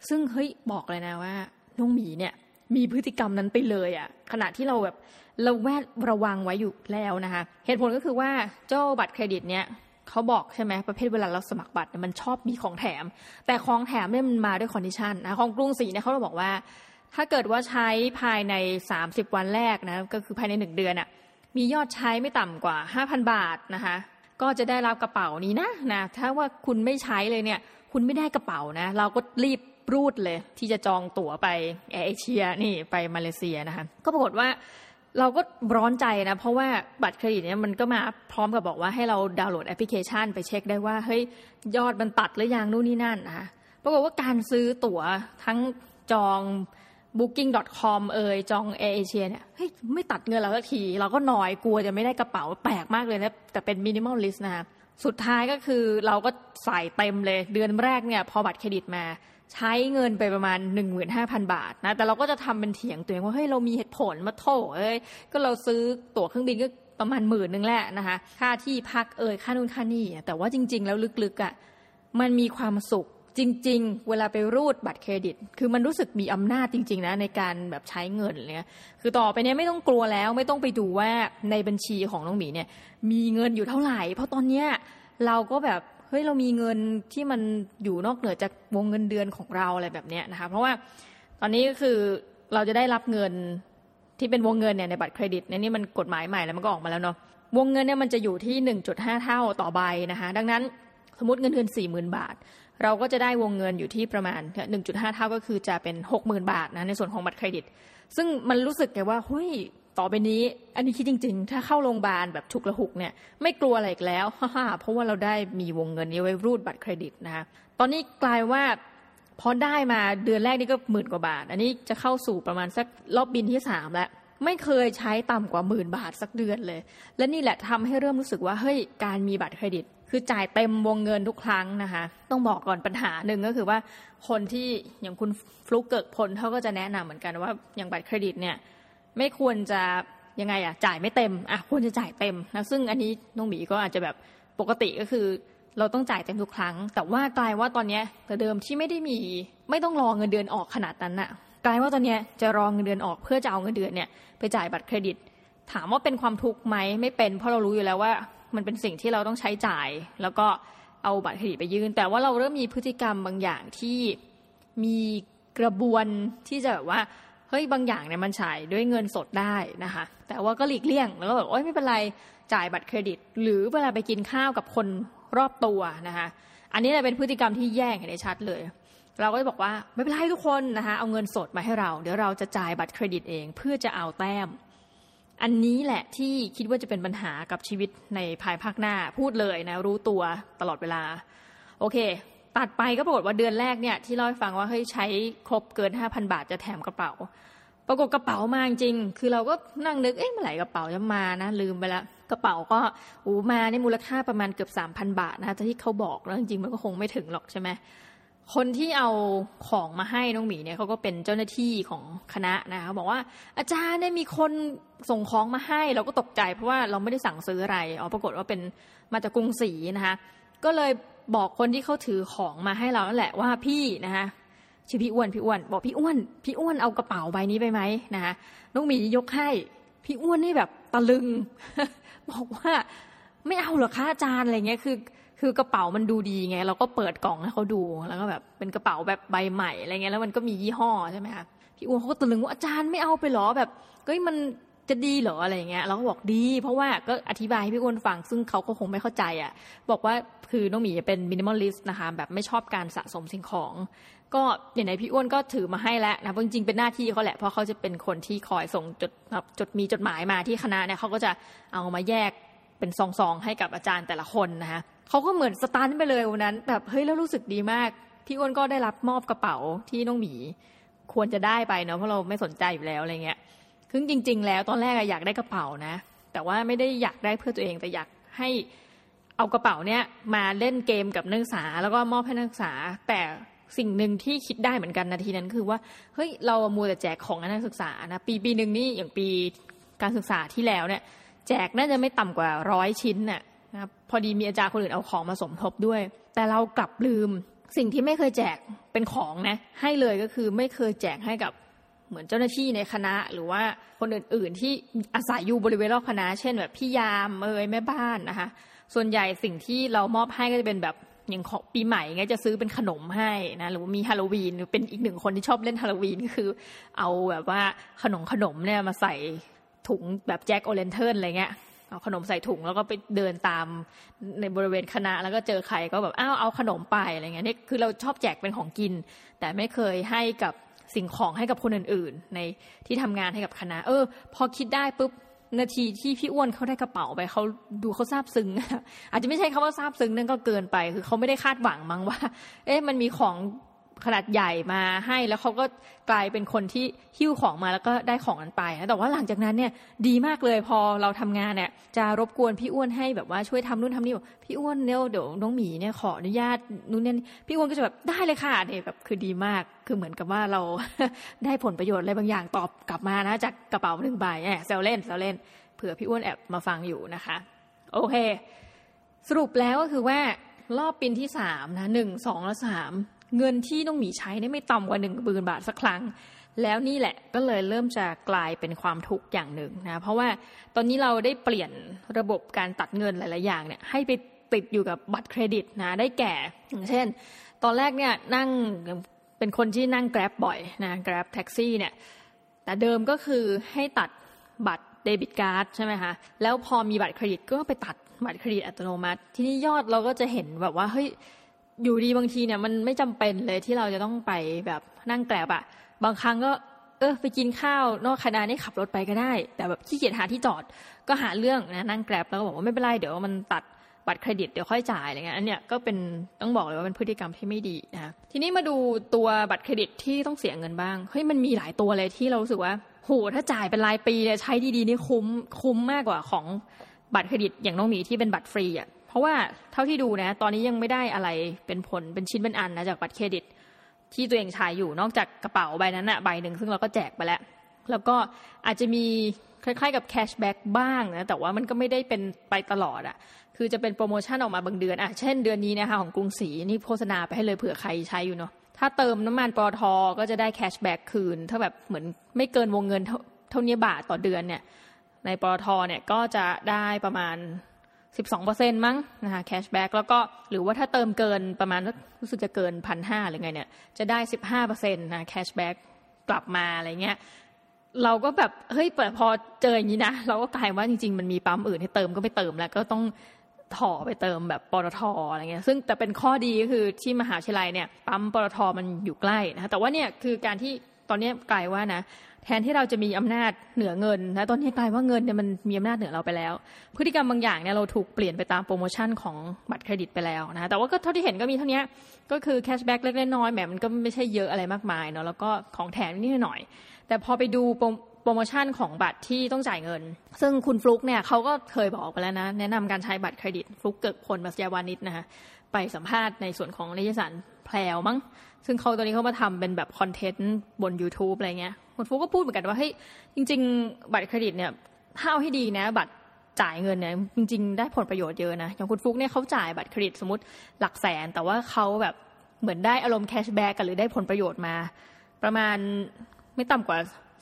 ซึ่งเฮ้ยบอกเลยนะว่าน้องหมีเนี่ยมีพฤติกรรมนั้นไปเลยอะ่ะขณะที่เราแบบเราแวดระวังไว้อยู่แล้วนะคะเหตุผลก็คือว่าเจ้าบัตรเครดิตเนี่ย เขาบอกใช่ไหมประเภทเวลาเราสมัครบัตรมันชอบมีของแถม แต่ของแถมเนี่ยมันมาด้วย condition นะของกรุงศรีเนี่ยเขาบอกว่า ถ้าเกิดว่าใช้ภายใน 30 วันแรกนะก็คือภายในหนึ่งเดือนอะ่ะมียอดใช้ไม่ต่ำกว่า 5,000 บาทนะคะก็จะได้รับกระเป๋านี้นะนะถ้าว่าคุณไม่ใช้เลยเนี่ย คุณไม่ได้กระเป๋านะ เราก็รีบรูดเลย ที่จะจองตั๋วไปแอร์เอเชียนี่ไปมาเลเซียนะคะก็ปรากฏว่า เราก็ร้อนใจนะ เพราะว่าบัตรเครดิตเนี่ยมันก็มาพร้อมกับบอกว่าให้เราดาวน์โหลดแอปพลิเคชัน ไปเช็คได้ว่าเฮ้ยยอดมันตัดหรือยังนู่นนี่นั่นนะคะปรากฏว่าการซื้อตั๋วทั้งจอง booking.com เอ่ยจองแอร์เอเชียเนี่ยเฮ้ยไม่ตัดเงินเราสักที เราก็หน่อยกลัวจะไม่ได้กระเป๋าแปลกมากเลยนะ แต่เป็น minimalist นะคะ สุดท้ายก็คือเราก็ใส่เต็มเลย เดือนแรกเนี่ยพอบัตรเครดิตมาใช้เงินไปประมาณ 15,000 บาทนะแต่เราก็จะทำเป็นเถียงตัวเองว่าเฮ้ยเรามีเหตุผลมาโถเอ้ยก็เราซื้อตั๋วเครื่องบินก็ประมาณหมื่นนึงแหละนะคะค่าที่พักเอ่ยค่านู่นค่านี่แต่ว่าจริง ๆ แล้วลึกๆอะ่ะมันมีความสุข จริง ๆ เวลาไปรูดบัตรเครดิต คือมันรู้สึกมีอำนาจจริง ๆ นะ ในการแบบใช้เงินเนี่ยคือต่อไปเนี้ยไม่ต้องกลัวแล้ว ไม่ต้องไปดูว่าในบัญชีของน้องหมีเนี่ย มีเงินอยู่เท่าไหร่ เพราะตอนเนี้ยเราก็แบบเฮ้ยเรามีเงินที่มันอยู่นอกเหนือจากวงเงินเดือนของเราอะไรแบบเนี้ยนะคะเพราะว่าตอนนี้ก็คือเราจะได้รับเงินที่เป็นวงเงินเนี่ยในบัตรเครดิตเนี่ยนี่มันกฎหมายใหม่แล้วมันก็ออกมาแล้วเนาะวงเงินเนี่ยมันจะอยู่ที่ 1.5 เท่าต่อใบนะคะ ดังนั้นสมมติเงินเดือน40,000 บาท เราก็จะได้วงเงินอยู่ที่ประมาณ 1.5 เท่าก็คือจะเป็น 60,000 บาทนะในส่วนของบัตรเครดิต ซึ่งมันรู้สึกไงว่าเฮ้ยต่อไปนี้ อันนี้คิดจริง ๆ ถ้าเข้าโรงพยาบาลแบบฉุกละหุกเนี่ยไม่กลัวอะไรอีกแล้วฮ่าเพราะว่าเราได้มีวงเงินนี้ไว้รูดบัตรเครดิตนะคะตอนนี้กลายว่าพอได้มาเดือนแรกนี่ก็หมื่นกว่าบาท อันนี้จะเข้าสู่ประมาณสักรอบบินที่สามแล้วไม่เคยใช้ต่ำกว่าหมื่นบาทสักเดือนเลย และนี่แหละทำให้เริ่มรู้สึกว่าเฮ้ยการมีบัตรเครดิต คือจ่ายเต็มวงเงินทุกครั้งนะคะ ต้องบอกก่อนปัญหาหนึ่งก็คือว่าคนที่อย่างคุณฟลุกเกิกพลเขาก็จะแนะนำเหมือนกันว่าอย่างบัตรเครดิตเนี่ยไม่ควรจะยังไงอะจ่ายไม่เต็มอะควรจะจ่ายเต็มนะซึ่งอันนี้น้องหมีก็อาจจะแบบปกติก็คือ เราต้องจ่ายเต็มทุกครั้ง แต่ว่ากลายว่าตอนเนี้ยแต่เดิมที่ไม่ได้มีไม่ต้องรอเงินเดือนออกขนาดนั้นน่ะกลายว่าตอนเนี้ยจะรอเงินเดือนออกเพื่อจะเอาเงินเดือนเนี่ยไปจ่ายบัตรเครดิต ถามว่าเป็นความทุกข์ไหมไม่เป็น เพราะเรารู้อยู่แล้วว่า มันเป็นสิ่งที่เราต้องใช้จ่าย แล้วก็เอาบัตรเครดิตไปยื่น แต่ว่าเราเริ่มมีพฤติกรรมบางอย่างที่มีกระบวนที่จะแบบว่าเฮ้ยบางอย่างเนี่ยมันจ่ายด้วยเงินสดได้นะคะ แต่ว่าก็หลีกเลี่ยงแล้วก็แบบโอ๊ยไม่เป็นไรจ่ายบัตรเครดิต หรือเวลาไปกินข้าวกับคนรอบตัวนะคะอันนี้เป็นพฤติกรรมที่แย่งเห็นได้ชัดเลย เราก็จะบอกว่าไม่เป็นไรทุกคนนะคะเอาเงินสดมาให้เรา เดี๋ยวเราจะจ่ายบัตรเครดิตเอง เพื่อจะเอาแต้ม อันนี้แหละที่คิดว่าจะเป็นปัญหากับชีวิตในภายภาคหน้าพูดเลยนะ รู้ตัวตลอดเวลา โอเค ตัดไปก็ปรากฏว่าเดือนแรกเนี่ย ที่เล่าให้ฟังว่าเฮ้ยใช้ครบเกินห้าพันบาทจะแถมกระเป๋า ปรากฏกระเป๋ามาจริง คือเราก็นั่งนึกเอ๊ะเมื่อไหร่กระเป๋าจะมานะ ลืมไปละกระเป๋าก็อูมาในมูลค่าประมาณเกือบสามพันบาทนะที่เขาบอกแล้วจริงๆมันก็คงไม่ถึงหรอกใช่ไหม คนที่เอาของมาให้น้องหมีเนี่ยเขาก็เป็นเจ้าหน้าที่ของคณะนะคะบอกว่าอาจารย์เนี่ยมีคนส่งของมาให้เราก็ตกใจเพราะว่าเราไม่ได้สั่งซื้ออะไรอ๋อปรากฏว่าเป็นมาจากกรุงศรีนะคะก็เลยบอกคนที่เขาถือของมาให้เรานั่นแหละว่าพี่นะคะชื่อพี่อ้วนพี่อ้วนบอกพี่อ้วนพี่อ้วนเอากระเป๋าใบนี้ไปไหมนะคะน้องหมียกให้พี่อ้วนนี่แบบตะลึง บอกว่าไม่เอาหรอคะอาจารย์อะไรเงี้ยคือ คือกระเป๋ามันดูดีไง เราก็เปิดกล่องให้เขาดูแล้วก็แบบเป็นกระเป๋าแบบใบใหม่อะไรเงี้ยแล้วมันก็มียี่ห้อใช่ไหมคะพี่อ้วนเขาก็ตะลึงว่าอาจารย์ไม่เอาไปหรอแบบเฮ้ยมันจะดีเหรออะไรเงี้ยเราก็บอกดี เพราะว่าก็อธิบายให้พี่อ้วนฟัง ซึ่งเขาก็คงไม่เข้าใจอะ บอกว่าคือน้องหมีเป็น minimalist นะคะแบบไม่ชอบการสะสมสิ่งของ ก็อย่างไหนพี่อ้วนก็ถือมาให้แล้วนะจริงๆเป็นหน้าที่เขาแหละเพราะเขาจะเป็นคนที่คอยส่งจดจดมีจดหมายมาที่คณะเนี่ยเขาก็จะเอามาแยกเป็นซองๆให้กับอาจารย์แต่ละคนนะคะ เขาก็เหมือนสตาร์ทไปเลยวันนั้น แบบเฮ้ยแล้วรู้สึกดีมาก พี่อ้วนก็ได้รับมอบกระเป๋าที่น้องหมี ควรจะได้ไปเนาะเพราะเราไม่สนใจอยู่แล้วอะไรเงี้ยคือจริง ๆ แล้วตอนแรกอยากได้กระเป๋านะ แต่ว่าไม่ได้อยากได้เพื่อตัวเองแต่อยากให้เอากระเป๋าเนี้ยมาเล่นเกมกับนักศึกษา แล้วก็มอบให้นักศึกษา แต่สิ่งหนึ่งที่คิดได้เหมือนกันนาทีนั้นคือว่าเฮ้ยเรามัวแต่แจกของนักศึกษานะปีปีหนึ่งนี่อย่างปีการศึกษาที่แล้วเนี่ย แจกน่าจะไม่ต่ำกว่าร้อยชิ้นน่ะ นะพอดีมีอาจารย์คนอื่นเอาของมาสมทบด้วย แต่เรากลับลืมสิ่งที่ไม่เคยแจกเป็นของนะ ให้เลยก็คือไม่เคยแจกให้กับเหมือนเจ้าหน้าที่ในคณะ หรือว่าคนอื่นๆที่อาศัยอยู่บริเวณรอบคณะ เช่นแบบพี่ยามเอยแม่บ้านนะคะ ส่วนใหญ่สิ่งที่เรามอบให้ก็จะเป็นแบบอย่างของปีใหม่ไงจะซื้อเป็นขนมให้นะหรือว่ามีฮาโลวีนเป็นอีกหนึ่งคนที่ชอบเล่นฮาโลวีนก็คือ เอาแบบว่าขนมขนมเนี่ยมาใส่ถุงแบบแจ็คโอเลนเทิร์นอะไรเงี้ย เอาขนมใส่ถุงแล้วก็ไปเดินตามในบริเวณคณะ แล้วก็เจอใครก็แบบอ้าวเอาขนมไปอะไรเงี้ยนี่คือเราชอบแจกเป็นของกิน แต่ไม่เคยให้กับสิ่งของให้กับคนอื่นๆ ในที่ทำงานให้กับคณะ เออ พอคิดได้ปุ๊บนาทีที่พี่อ้วนเขาได้กระเป๋าไปเขาดูเขาซาบซึ้งอาจจะไม่ใช่คาว่าซาบซึ้งนั่นก็เกินไป คือเขาไม่ได้คาดหวังมั้งว่า เอ๊ะมันมีของ ขนาดใหญ่มาให้แล้วเขาก็กลายเป็นคนที่หิ้วของมาแล้วก็ได้ของนั้นไปนะแต่ว่าหลังจากนั้นเนี่ยดีมากเลยพอเราทำงานเนี่ยจะรบกวนพี่อ้วนให้แบบว่าช่วยทำนู่นทำนี่บอกพี่อ้วนเนี่ยเดี๋ยวน้องหมีเนี่ยขออนุญาตนู่นนี่พี่อ้วนก็จะแบบได้เลยค่ะเนี่ยแบบคือดีมากคือเหมือนกับว่าเราได้ผลประโยชน์อะไรบางอย่างตอบกลับมานะจากกระเป๋าหนึ่งใบแอบแซวเล่นแซวเล่นเผื่อพี่อ้วนแอบมาฟังอยู่นะคะ โอเค สรุปแล้วก็คือว่ารอบปีที่สามนะหนึ่งสองและสาม เงินที่น้องหมีใช้ได้ไม่ต่ำกว่าหนึ่งหมื่นบาทสักครั้ง แล้วนี่แหละก็เลยเริ่มจะกลายเป็นความทุกข์อย่างหนึ่งนะเพราะว่าตอนนี้เราได้เปลี่ยนระบบการตัดเงินหลาย ๆ อย่างเนี่ยให้ไปติดอยู่กับบัตรเครดิตนะได้แก่อย่างเช่น ตอนแรกเนี่ยนั่งเป็นคนที่นั่งแกร็บบ่อยนะแกร็บแท็กซี่เนี่ยแต่เดิมก็คือให้ตัดบัตรเดบิตการ์ดใช่ไหมคะแล้วพอมีบัตรเครดิตก็ไปตัดบัตรเครดิตอัตโนมัติ ที่นี่ยอดเราก็จะเห็นแบบว่าเฮ้ย อยู่ดีบางทีเนี่ยมันไม่จำเป็นเลยที่เราจะต้องไปแบบนั่งแกลบอะบางครั้งก็ เออไปกินข้าวนอกคณะนี่ขับรถไปก็ได้ แต่แบบขี้เกียจหาที่จอดก็หาเรื่องนะนั่งแกลบแล้วก็บอกว่าไม่เป็นไรเดี๋ยวมันตัดบัตรเครดิตเดี๋ยวค่อยจ่ายอะไรเงี้ยอันเนี้ยก็เป็นต้องบอกเลยว่าเป็นพฤติกรรมที่ไม่ดีนะทีนี้มาดูตัวบัตรเครดิตที่ต้องเสียเงินบ้างเฮ้ยมันมีหลายตัวเลยที่เรารู้สึกว่าโหถ้าจ่ายเป็นรายปีเนี่ยใช้ดีๆนี่คุ้มคุ้มมากกว่าของบัตรเครดิตอย่างน้องหมีที่เป็นบัตรฟรีอะ เพราะว่าเท่าที่ดูนะ ตอนนี้ยังไม่ได้อะไรเป็นผลเป็นชิ้นเป็นอันนะจากบัตรเครดิต ที่ตัวเองใช้อยู่นอกจากกระเป๋าใบนั้นอะใบหนึ่งซึ่งเราก็แจกไปแล้ว แล้วก็อาจจะมีคล้ายๆกับ cashback บ้างนะแต่ว่ามันก็ไม่ได้เป็นไปตลอดอะคือจะเป็นโปรโมชั่นออกมาบางเดือนอะเช่นเดือนนี้นะคะของกรุงศรีนี่โฆษณาไปให้เลยเผื่อใครใช้อยู่เนาะถ้าเติมน้ำมันปตทก็จะได้ cashback คืน ถ้าแบบเหมือนไม่เกินวงเงินเท่านี้บาทต่อเดือนเนี่ยในปตทเนี่ยก็จะได้ประมาณ 12%มั้งนะคะ cashback แล้วก็หรือว่าถ้าเติมเกินประมาณรู้สึกจะเกินพันห้าหรือไงเนี่ยจะได้ 15%นะ cashback กลับมาอะไรเงี้ยเราก็แบบเฮ้ยพอเจออย่างนี้นะ เราก็กลายว่าจริง ๆ มันมีปั๊มอื่นให้เติมก็ไม่เติมแล้วก็ต้องถ่อไปเติมแบบปตทอะไรเงี้ยซึ่งแต่เป็นข้อดีก็คือที่มหาวิทยาลัยเนี่ยปั๊มปตทมันอยู่ใกล้นะคะแต่ว่าเนี่ยคือการที่ ตอนนี้กลายว่านะแทนที่เราจะมีอำนาจเหนือเงินนะตอนนี้กลายว่าเงินเนี่ยมันมีอำนาจเหนือเราไปแล้ว พฤติกรรมบางอย่างเนี่ยเราถูกเปลี่ยนไปตามโปรโมชั่นของบัตรเครดิตไปแล้วนะแต่ว่าก็เท่าที่เห็นก็มีเท่านี้ก็คือ cashback เล็กน้อยแหมมันก็ไม่ใช่เยอะอะไรมากมายเนาะแล้วก็ของแถมนิดหน่อย แต่พอไปดูโปรโมชั่นของบัตรที่ต้องจ่ายเงิน ซึ่งคุณฟลุกเนี่ยเขาก็เคยบอกไปแล้วนะ แนะนำการใช้บัตรเครดิตฟลุคเกริกพลมัสยวาณิชนะคะไปสัมภาษณ์ในส่วนของนิตยสารแพลวมั้ง ซึ่งเขาตอนนี้เขามาทำเป็นแบบคอนเทนต์บน YouTube อะไรเงี้ยคุณฟุกก็พูดเหมือนกันว่าเฮ้ยจริง ๆ บัตรเครดิตเนี่ยถ้าเอาให้ดีนะ บัตรจ่ายเงินเนี่ยจริง ๆ ได้ผลประโยชน์เยอะนะอย่างคุณฟุกเนี่ยเขาจ่ายบัตรเครดิตสมมติหลักแสน แต่ว่าเขาแบบเหมือนได้อารมณ์แคชแบ็กกันหรือได้ผลประโยชน์มา ประมาณไม่ต่ำกว่า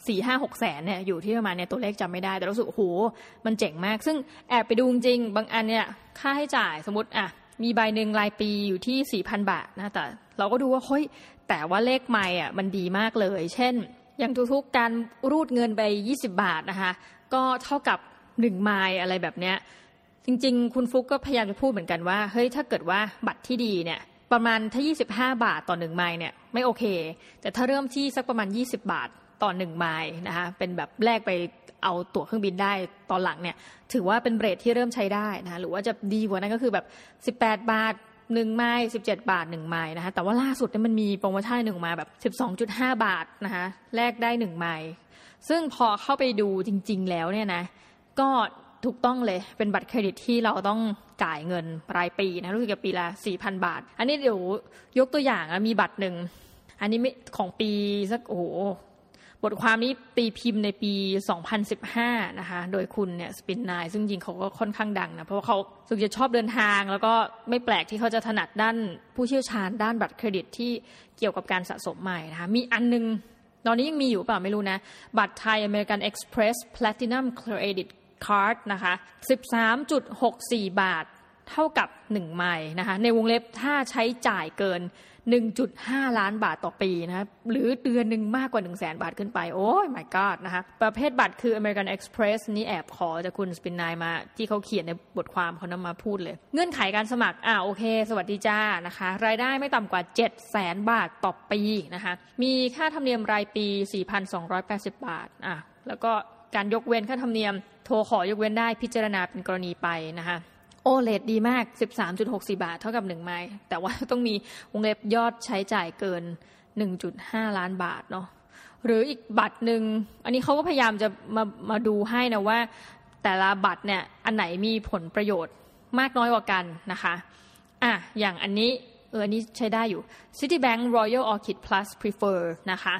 สี่ห้าหกแสนเนี่ยอยู่ที่ประมาณเนี่ยตัวเลขจำไม่ได้ แต่รู้สึกโอ้โหมันเจ๋งมาก ซึ่งแอบไปดูจริงบางอันเนี่ยค่าให้จ่ายสมมติอะ มีใบหนึ่งรายปีอยู่ที่สี่พันบาทนะแต่เราก็ดูว่าเฮ้ยแต่ว่าเลขไม่อะมันดีมากเลย เช่น อย่างทุกๆการรูดเงินไปยี่สิบาทนะคะก็เท่ากับหนึ่งไมล์อะไรแบบเนี้ยจริง ๆ คุณฟุกก็พยายามจะพูดเหมือนกันว่าเฮ้ยถ้าเกิดว่าบัตรที่ดีเนี่ยประมาณถ้า 25 บาทต่อหนึ่งไมล์เนี่ยไม่โอเค แต่ถ้าเริ่มที่สักประมาณ 20 บาท ต่อหนึ่งไมล์นะคะเป็นแบบแลกไปเอาตั๋วเครื่องบินได้ตอนหลังเนี่ยถือว่าเป็นเบรทที่เริ่มใช้ได้นะคะหรือว่าจะดีกว่านั้นก็คือแบบ 18 บาทหนึ่งไมล์สิบเจ็ดบาทหนึ่งไมล์นะคะแต่ว่าล่าสุดเนี่ยมันมีโปรโมชั่นหนึ่งมาแบบสิบสองจุดห้าบาทนะคะแลกได้หนึ่งไมล์ซึ่งพอเข้าไปดูจริง ๆ แล้วเนี่ยนะก็ถูกต้องเลยเป็นบัตรเครดิตที่เราต้องจ่ายเงินรายปีนะรู้สึกกับปีละสี่พันบาท อันนี้เดี๋ยวยกตัวอย่างนะมีบัตรหนึ่งอันนี้ไม่ของปีสักโอ้ บทความนี้ตีพิมพ์ในปี 2015 นะคะ โดยคุณเนี่ยสปินนายซึ่งจริงเขาก็ค่อนข้างดังนะ เพราะว่าเขาสุดจะชอบเดินทาง แล้วก็ไม่แปลกที่เขาจะถนัดด้านผู้เชี่ยวชาญด้านบัตรเครดิตที่เกี่ยวกับการสะสมใหม่นะคะ มีอันนึง ตอนนี้ยังมีอยู่เปล่าไม่รู้นะ บัตรไทย American Express Platinum Credit Card นะคะ 13.64 บาท เท่ากับ 1 ไมล์นะคะในวงเล็บถ้าใช้จ่ายเกิน 1.5 ล้านบาทต่อปีนะหรือเดือนหนึ่งมากกว่า 1 0 0 0 0แสนบาทขึ้นไป โอ้ย my god นะคะประเภทบัตรคือ American Express นี่แอบขอจากคุณสปินนายมา ที่เขาเขียนในบทความเขานำมาพูดเลย เงื่อนไขการสมัคร อ่าโอเค สวัสดีจ้านะคะ รายได้ไม่ต่ำกว่า 7 0 0แสนบาทต่อปีนะคะมีค่าธรรมเนียมรายปี 4,280 บาทอะแล้วก็การยกเว้นค่าธรรมเนียมโทรขอยกเว้นได้พิจารณาเป็นกรณีไปนะคะ โอเลดดีมาก 13.64 บาท เท่ากับ1ไมล์แต่ว่าต้องมีวงเล็บยอดใช้จ่ายเกิน 1.5 ล้านบาทเนาะหรืออีกบัตรหนึ่งอันนี้เขาก็พยายามจะมามาดูให้นะว่า แต่ละบัตรเนี่ยอันไหนมีผลประโยชน์มากน้อยกว่ากันนะคะอะอย่างอันนี้เอออันนี้ใช้ได้อยู่ Citibank Royal Orchid Plus Prefer นะคะ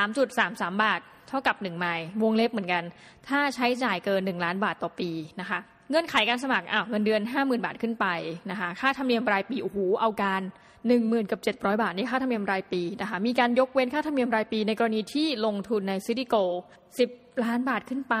13.33 บาท เท่ากับ 1 ไมล์วงเล็บเหมือนกัน ถ้าใช้จ่ายเกิน 1 ล้านบาทต่อปีนะคะ เงื่อนไขการสมัครอะเงินเดือนห้าหมื่นบาทขึ้นไปนะคะค่าธรรมเนียมรายปีโอ้โหเอาการหนึ่งหมื่นกับเจ็ดร้อยบาทนี่ค่าธรรมเนียมรายปีนะคะมีการยกเว้นค่าธรรมเนียมรายปี ในกรณีที่ลงทุนในซิตี้โกสิบล้านบาทขึ้นไป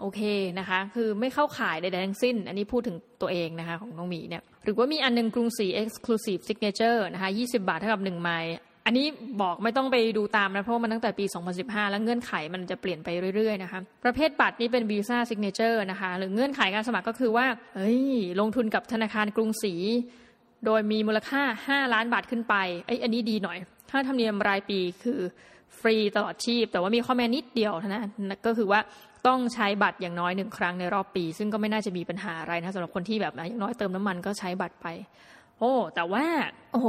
โอเคนะคะคือไม่เข้าข่ายใดๆทั้งสิ้น อันนี้พูดถึงตัวเองนะคะของน้องหมีเนี่ยหรือว่ามีอันนึงกรุงศรี Exclusive Signature นะคะ20 บาทเท่ากับ1ไมล์ อันนี้บอกไม่ต้องไปดูตามนะ เพราะมันตั้งแต่ปี 2015 แล้วเงื่อนไขมันจะเปลี่ยนไปเรื่อยๆนะคะ ประเภทบัตรนี้เป็นวีซ่าซิกเนเจอร์นะคะ หรือเงื่อนไขการสมัครก็คือว่า เฮ้ย ลงทุนกับธนาคารกรุงศรี โดยมีมูลค่า 5 ล้านบาทขึ้นไป ไอ้อันนี้ดีหน่อยค่าธรรมเนียมรายปีคือฟรีตลอดชีพ แต่ว่ามีข้อแม้นิดเดียวนะ ก็คือว่าต้องใช้บัตรอย่างน้อยหนึ่งครั้งในรอบปี ซึ่งก็ไม่น่าจะมีปัญหาอะไรนะสำหรับคนที่แบบอย่างน้อยเติมน้ำมันก็ใช้บัตรไป โอ้ แต่ว่า โอ้โห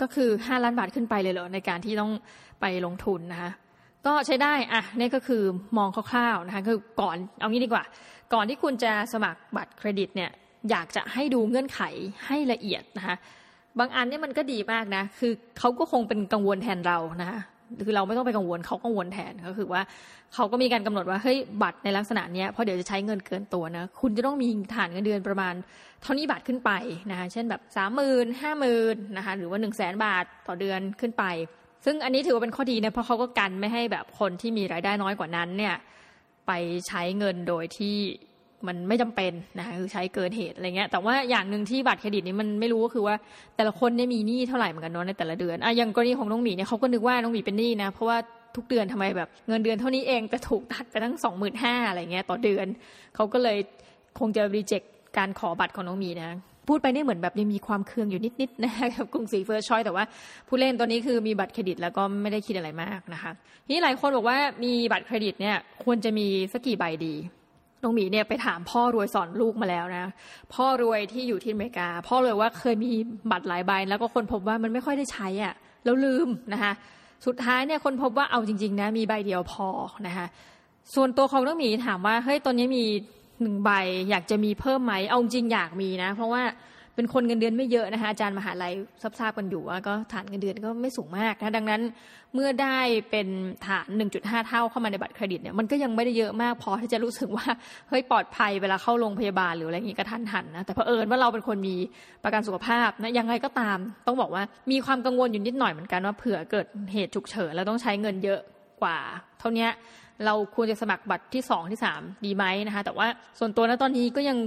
ก็คือห้าล้านบาทขึ้นไปเลยเหรอในการที่ต้องไปลงทุนนะคะก็ใช้ได้อะนี่ก็คือมองคร่าวๆนะคะคือก่อนเอางี้ดีกว่า ก่อนที่คุณจะสมัครบัตรเครดิตเนี่ยอยากจะให้ดูเงื่อนไขให้ละเอียดนะคะบางอันเนี่ยมันก็ดีมากนะ คือเขาก็คงเป็นกังวลแทนเรานะคะ คือเราไม่ต้องไปกังวลเขากังวลแทนก็คือว่าเขาก็มีการกำหนดว่าเฮ้ยบัตรในลักษณะนี้เพราะเดี๋ยวจะใช้เงินเกินตัวนะคุณจะต้องมีฐานเงินเดือนประมาณเท่านี้บาทขึ้นไปนะคะเช่นแบบสามหมื่นห้าหมื่นนะคะหรือว่าหนึ่งแสนบาทต่อเดือนขึ้นไป ซึ่งอันนี้ถือว่าเป็นข้อดีนะเพราะเขาก็กันไม่ให้แบบคนที่มีรายได้น้อยกว่านั้นเนี่ยไปใช้เงินโดยที่ มันไม่จำเป็นนะคะคือใช้เกินเหตุอะไรเงี้ย แต่ว่าอย่างหนึ่งที่บัตรเครดิตนี้มันไม่รู้ก็คือว่าแต่ละคนเนี่ยมีหนี้เท่าไหร่เหมือนกันเนาะในแต่ละเดือนอะอย่างกรณีของน้องหมีเนี่ยเขาก็นึกว่าน้องหมีเป็นหนี้นะเพราะว่าทุกเดือนทำไมแบบเงินเดือนเท่านี้เองแต่ถูกตัดไปทั้งสองหมื่นห้าอะไรเงี้ยต่อเดือนเขาก็เลยคงจะ reject การขอบัตรของน้องหมีนะพูดไปเนี่ยเหมือนแบบยังมีความเคืองอยู่นิดๆนะครับกรุงศรีเฟิร์สชอยแต่ว่าผู้เล่นตัวนี้คือมีบัตรเครดิตแล้วก็ไม่ได้คิดอะไรมากนะคะทีนี้หลายคนบอกว่ามีบัตรเครดิตเนี่ยควรจะมีสักกี่ใบดี น้องหมีเนี่ยไปถามพ่อรวยสอนลูกมาแล้วนะ พ่อรวยที่อยู่ที่อเมริกา พ่อรวยว่าเคยมีบัตรหลายใบ แล้วก็ค้นพบว่ามันไม่ค่อยได้ใช้อะแล้วลืมนะคะสุดท้ายเนี่ยค้นพบว่าเอาจริงๆนะมีใบเดียวพอนะคะส่วนตัวของน้องหมีถามว่าเฮ้ยตอนนี้มีหนึ่งใบอยากจะมีเพิ่มไหมเอาจริงอยากมีนะ เพราะว่า เป็นคนเงินเดือนไม่เยอะนะคะอาจารย์มหาลัยทราบกันอยู่ว่าก็ฐานเงินเดือนก็ไม่สูงมากนะดังนั้นเมื่อได้เป็นฐาน 1.5 เท่าเข้ามาในบัตรเครดิตเนี่ยมันก็ยังไม่ได้เยอะมากพอที่จะรู้สึกว่าเฮ้ยปลอดภัยเวลาเข้าโรงพยาบาลหรืออะไรอย่างนี้กระทันหันนะแต่เพอเอิญว่าเราเป็นคนมีประกันสุขภาพนะยังไงก็ตาม ต้องบอกว่ามีความกังวลอยู่นิดหน่อยเหมือนกันว่าเผื่อเกิดเหตุฉุกเฉินแล้วต้องใช้เงินเยอะกว่า เท่านี้เราควรจะสมัครบัตรที่สองที่สามดีไหมนะคะแต่ว่าส่วนตัวนะตอนนี้ก็ยัง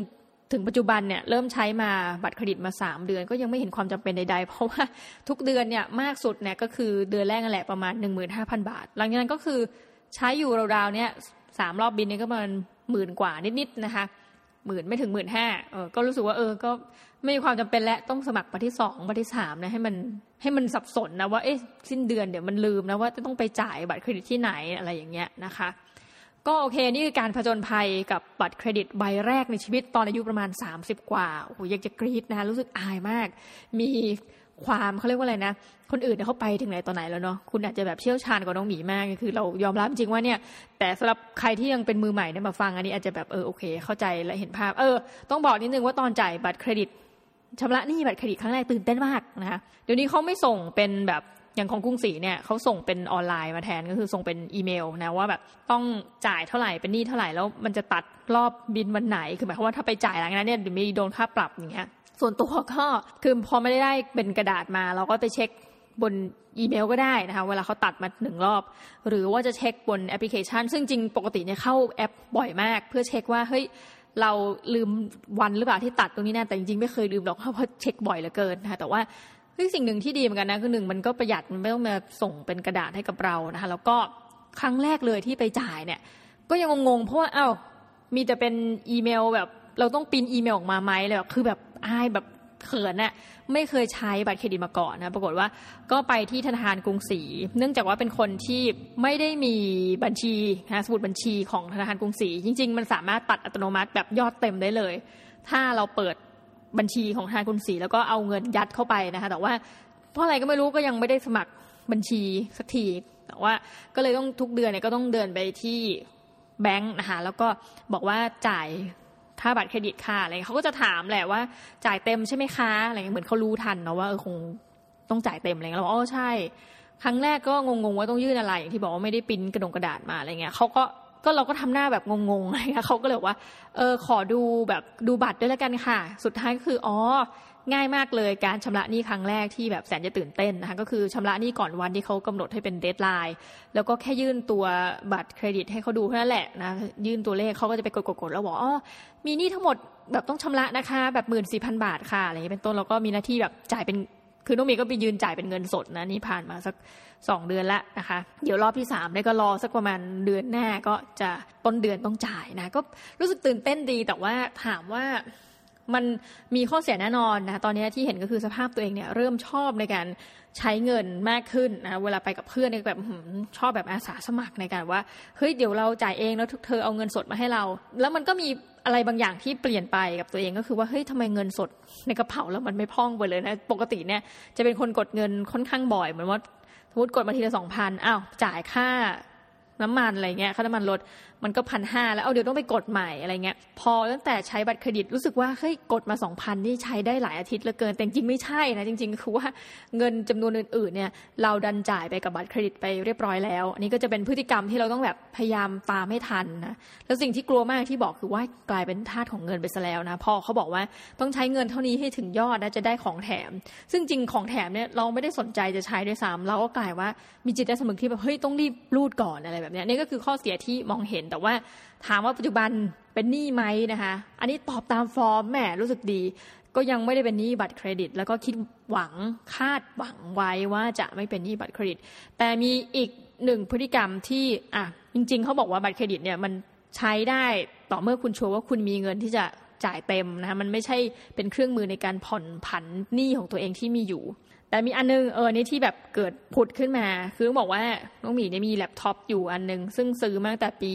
ถึงปัจจุบันเนี่ยเริ่มใช้มาบัตรเครดิตมาสามเดือน ก็ยังไม่เห็นความจำเป็นใดๆ เพราะว่าทุกเดือนเนี่ยมากสุดเนี่ยก็คือเดือนแรกนั่นแหละประมาณหนึ่งหมื่นห้าพันบาท หลังจากนั้นก็คือใช้อยู่ราวๆเนี่ยสามรอบบินเนี่ยก็ประมาณหมื่นกว่านิดๆนะคะหมื่นไม่ถึงหมื่นห้าเออก็รู้สึกว่าเออก็ไม่มีความจำเป็นและต้องสมัครบัตรที่สองบัตรที่สามนะให้มันให้มันสับสนนะว่าเอ๊ะสิ้นเดือนเดี๋ยวมันลืมนะว่าจะต้องไปจ่ายบัตรเครดิตที่ไหนอะไรอย่างเงี้ยนะคะ ก็โอเค นี่คือการผจญภัยกับบัตรเครดิตใบแรกในชีวิตตอนอายุประมาณ 30 กว่าโอ้โหอยากจะกรี๊ดนะคะรู้สึกอายมาก มีความเขาเรียกว่าอะไรนะ คนอื่นเนี่ยเขาไปถึงไหนตอนไหนแล้วเนาะคุณอาจจะแบบเชี่ยวชาญกว่าน้องหมีมากคือเรายอมรับจริงว่าเนี่ย แต่สำหรับใครที่ยังเป็นมือใหม่เนี่ยมาฟังอันนี้อาจจะแบบเออโอเค เข้าใจและเห็นภาพ เออ ต้องบอกนิดนึงว่าตอนจ่ายบัตรเครดิตชำระหนี้บัตรเครดิตครั้งแรกตื่นเต้นมากนะคะเดี๋ยวนี้เขาไม่ส่งเป็นแบบ อย่างของกรุงศรีเนี่ยเขาส่งเป็นออนไลน์มาแทนก็คือส่งเป็นอีเมลนะว่าแบบต้องจ่ายเท่าไหร่เป็นหนี้เท่าไหร่แล้วมันจะตัดรอบบิลวันไหนคือหมายความว่าถ้าไปจ่ายหลังนั้นเนี่ยเดี๋ยวมีโดนค่าปรับอย่างเงี้ยส่วนตัวก็คือพอไม่ได้ได้เป็นกระดาษมา เราก็ไปเช็คบนอีเมลก็ได้นะคะเวลาเขาตัดมาหนึ่งรอบ หรือว่าจะเช็คบนแอปพลิเคชัน ซึ่งจริงปกติเนี่ยเข้าแอปบ่อยมาก เพื่อเช็คว่าเฮ้ยเราลืมวันหรือเปล่าที่ตัดตรงนี้นะแต่จริงๆไม่เคยลืมหรอกเพราะเช็คบ่อยเหลือเกินนะคะแต่ว่า ซึ่งสิ่งหนึ่งที่ดีเหมือนกันนะคือหนึ่งมันก็ประหยัดมันไม่ต้องมาส่งเป็นกระดาษให้กับเรานะคะแล้วก็ครั้งแรกเลยที่ไปจ่ายเนี่ย ก็ยังงงๆเพราะว่าเอ้ามีแต่เป็นอีเมลแบบเราต้องปินอีเมลออกมาไหมเลยคือแบบอายแบบเขินน่ะไม่เคยใช้บัตรเครดิตมาก่อนนะปรากฏว่าก็ไปที่ธนาคารกรุงศรีเนื่องจากว่าเป็นคนที่ไม่ได้มีบัญชีนะสมุดบัญชีของธนาคารกรุงศรีจริง ๆ มันสามารถตัดอัตโนมัติแบบยอดเต็มได้เลย ถ้าเราเปิด บัญชีของธนางกรุงศรีแล้วก็เอาเงินยัดเข้าไปนะคะ แต่ว่าเพราะอะไรก็ไม่รู้ก็ยังไม่ได้สมัครบัญชีสักทีแต่ว่าก็เลยต้องทุกเดือนเนี่ยก็ต้องเดินไปที่แบงค์นะคะแล้วก็บอกว่าจ่ายค่าบัตรเครดิตค่ะอะไรเขาก็จะถามแหละว่าจ่ายเต็มใช่ไหมคะอะไรเหมือนเขารู้ทันเนาะว่าเออคงต้องจ่ายเต็มอะไรเงี้ยเราบอกอ๋อใช่ ครั้งแรกก็งงๆว่าต้องยื่นอะไรอย่างที่บอกว่าไม่ได้ปริ้นท์กระดงกระดาษมาอะไรเงี้ยเขาก็ ก็เราก็ทำหน้าแบบงงๆอะไรเงี้ยเขาก็เลยว่า เออขอดูแบบดูบัตรด้วยแล้วกันค่ะ สุดท้ายก็คืออ๋อง่ายมากเลยการชำระหนี้ครั้งแรกที่แบบแสนจะตื่นเต้นนะคะก็คือชำระหนี้ก่อนวันที่เขากำหนดให้เป็น deadline แล้วก็แค่ยื่นตัวบัตรเครดิตให้เขาดูเท่านั้นแหละนะยื่นตัวเลขเขาก็จะไปกดๆแล้วบอกอ๋อมีหนี้ทั้งหมดแบบต้องชำระนะคะ แบบหมื่นสี่พันบาทค่ะอะไรอย่างนี้เป็นต้นแล้วก็มีหน้าที่แบบจ่ายเป็น คือน้องมีก็ไปยืนจ่ายเป็นเงินสดนะนี่ผ่านมาสักสองเดือนแล้วนะคะ เดี๋ยวรอบที่สามเนี่ยก็รอสักประมาณเดือนหน้าก็จะต้นเดือนต้องจ่ายนะ ก็รู้สึกตื่นเต้นดีแต่ว่าถามว่า มันมีข้อเสียแน่นอนนะตอนนี้ที่เห็นก็คือสภาพตัวเองเนี่ยเริ่มชอบในการใช้เงินมากขึ้นนะเวลาไปกับเพื่อนเนี่ยแบบชอบแบบอาสาสมัครในการว่าเฮ้ยเดี๋ยวเราจ่ายเองแล้วเธอเอาเงินสดมาให้เรา แล้วมันก็มีอะไรบางอย่างที่เปลี่ยนไปกับตัวเองก็คือว่าเฮ้ยทำไมเงินสดในกระเป๋าแล้วมันไม่พองไปเลยนะปกติเนี่ยจะเป็นคนกดเงินค่อนข้างบ่อยเหมือนว่าสมมติกดมาทีละสองพันอ้าวจ่ายค่าน้ำมันอะไรเงี้ยค่าน้ำมันรถ มันก็พันห้าแล้วเอาเดี๋ยวต้องไปกดใหม่อะไรเงี้ยพอตั้งแต่ใช้บัตรเครดิตรู้สึกว่าเฮ้ยกดมาสองพันนี่ใช้ได้หลายอาทิตย์เหลือเกินแต่จริงไม่ใช่นะจริง ๆ คือว่าเงินจำนวนอื่นๆเนี่ยเราดันจ่ายไปกับบัตรเครดิตไปเรียบร้อยแล้วอันนี้ก็จะเป็นพฤติกรรมที่เราต้องแบบพยายามตามให้ทันนะแล้วสิ่งที่กลัวมากที่บอกคือว่ากลายเป็นทาสของเงินไปซะแล้วนะพอเขาบอกว่าต้องใช้เงินเท่านี้ให้ถึงยอดนะจะได้ของแถม ซึ่งจริงของแถมเนี่ยเราไม่ได้สนใจจะใช้ด้วยซ้ำเราก็กลายว่ามีจิตใต้สำนึกที่แบบเฮ้ยต้องรีบรูดก่อนอะไรแบบนี้นี่ก็คือข้อเสียที่มองเห็นแต่ว่าถามว่าปัจจุบันเป็นหนี้ไหมนะคะ อันนี้ตอบตามฟอร์มแหม่รู้สึกดี ก็ยังไม่ได้เป็นหนี้บัตรเครดิต แล้วก็คิดหวังคาดหวังไว้ว่าจะไม่เป็นหนี้บัตรเครดิต แต่มีอีกหนึ่งพฤติกรรมที่อะจริง ๆเขาบอกว่าบัตรเครดิตเนี่ยมันใช้ได้ต่อเมื่อคุณโชว์ว่าคุณมีเงินที่จะจ่ายเต็มนะคะมันไม่ใช่เป็นเครื่องมือในการผ่อนผันหนี้ของตัวเองที่มีอยู่ แต่มีอันนึงเออนี่ที่แบบเกิดผุดขึ้นมา คือต้องบอกว่าน้องหมีเนี่ยมีแล็ปท็อปอยู่อันนึง ซึ่งซื้อมาตั้งแต่ปี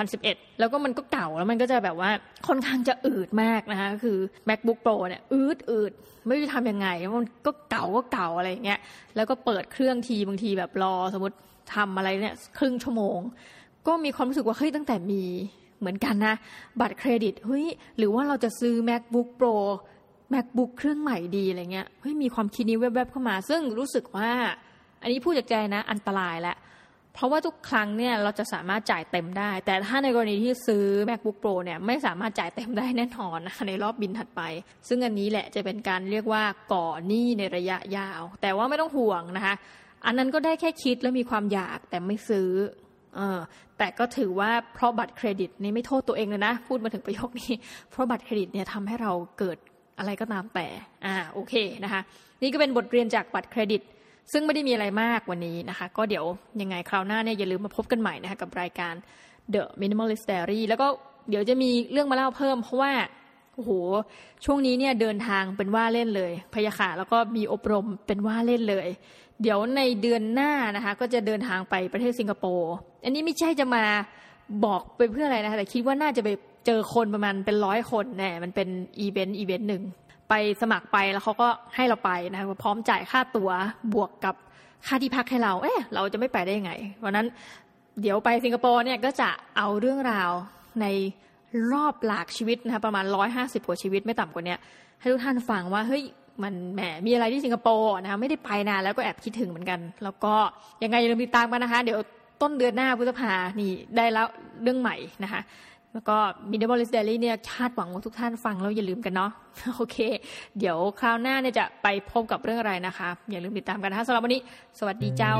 2011 แล้วก็มันก็เก่าแล้วมันก็จะแบบว่าค่อนข้างจะอืดมากนะคะคือ macbook pro เนี่ยอืดอืดไม่รู้ทำยังไงมันก็เก่าก็เก่าอะไรเงี้ยแล้วก็เปิดเครื่องทีบางทีแบบรอสมมติทำอะไรเนี่ยครึ่งชั่วโมง ก็มีความรู้สึกว่าเฮ้ยตั้งแต่มีเหมือนกันนะ บัตรเครดิตเฮ้ยหรือว่าเราจะซื้อ macbook pro macbook เครื่องใหม่ดีอะไรเงี้ยเฮ้ยมีความคิดนี้แวบๆเข้ามา ซึ่งรู้สึกว่า อันนี้พูดจากใจนะอันตรายแหล้วเพราะว่าทุกครั้งเนี่ยเราจะสามารถจ่ายเต็มได้ แต่ถ้าในกรณีที่ซื้อ macbook pro เนี่ยไม่สามารถจ่ายเต็มได้แน่นอนนะคะในรอบบินถัดไป ซึ่งอันนี้แหละจะเป็นการเรียกว่าก่อหนี้ในระยะยาว แต่ว่าไม่ต้องห่วงนะคะ อันนั้นก็ได้แค่คิดแล้วมีความอยากแต่ไม่ซื้อเออแต่ก็ถือว่าเพราะบัตรเครดิตนี่ไม่โทษตัวเองเลยนะ พูดมาถึงประโยคนี้ เพราะบัตรเครดิตเนี่ยทำให้เราเกิด อะไรก็ตามแต่ อ่า โอเคนะคะ นี่ก็เป็นบทเรียนจากบัตรเครดิต ซึ่งไม่ได้มีอะไรมากวันนี้นะคะ ก็เดี๋ยวยังไงคราวหน้าเนี่ยอย่าลืมมาพบกันใหม่นะคะกับรายการ The Minimalist Diary แล้วก็เดี๋ยวจะมีเรื่องมาเล่าเพิ่ม เพราะว่า โอ้โห ช่วงนี้เนี่ยเดินทางเป็นว่าเล่นเลย พยาค่ะแล้วก็มีอบรมเป็นว่าเล่นเลย เดี๋ยวในเดือนหน้านะคะ ก็จะเดินทางไปประเทศสิงคโปร์ อันนี้ไม่ใช่จะมา บอกไปเพื่ออะไรนะคะแต่คิดว่าน่าจะไปเจอคนประมาณเป็นร้อยคนแน่มันเป็นอีเวนต์อีเวนต์หนึ่งไปสมัครไปแล้วเขาก็ให้เราไปนะคะพร้อมจ่ายค่าตั๋วบวกกับค่าที่พักให้เรา เอ๊ะเราจะไม่ไปได้ยังไงวันนั้นเดี๋ยวไปสิงคโปร์เนี่ยก็จะเอาเรื่องราวในรอบหลากชีวิตนะคะประมาณร้อยห้าสิบกว่าชีวิตไม่ต่ำกว่านี้ให้ทุกท่านฟังว่าเฮ้ยมันแหมมีอะไรที่สิงคโปร์นะคะไม่ได้ไปนานแล้วก็แอบคิดถึงเหมือนกัน แล้วก็ยังไงอย่าลืมติดตามกันนะคะ เดี๋ยว ต้นเดือนหน้าพฤษภานี่ได้แล้วเรื่องใหม่นะคะแล้วก็ Minimalist Daily เนี่ยคาดหวังว่าทุกท่านฟังแล้วอย่าลืมกันเนาะโอเค เดี๋ยวคราวหน้าเนี่ยจะไปพบกับเรื่องอะไรนะคะ อย่าลืมติดตามกันนะคะสำหรับวันนี้ สวัสดีเจ้า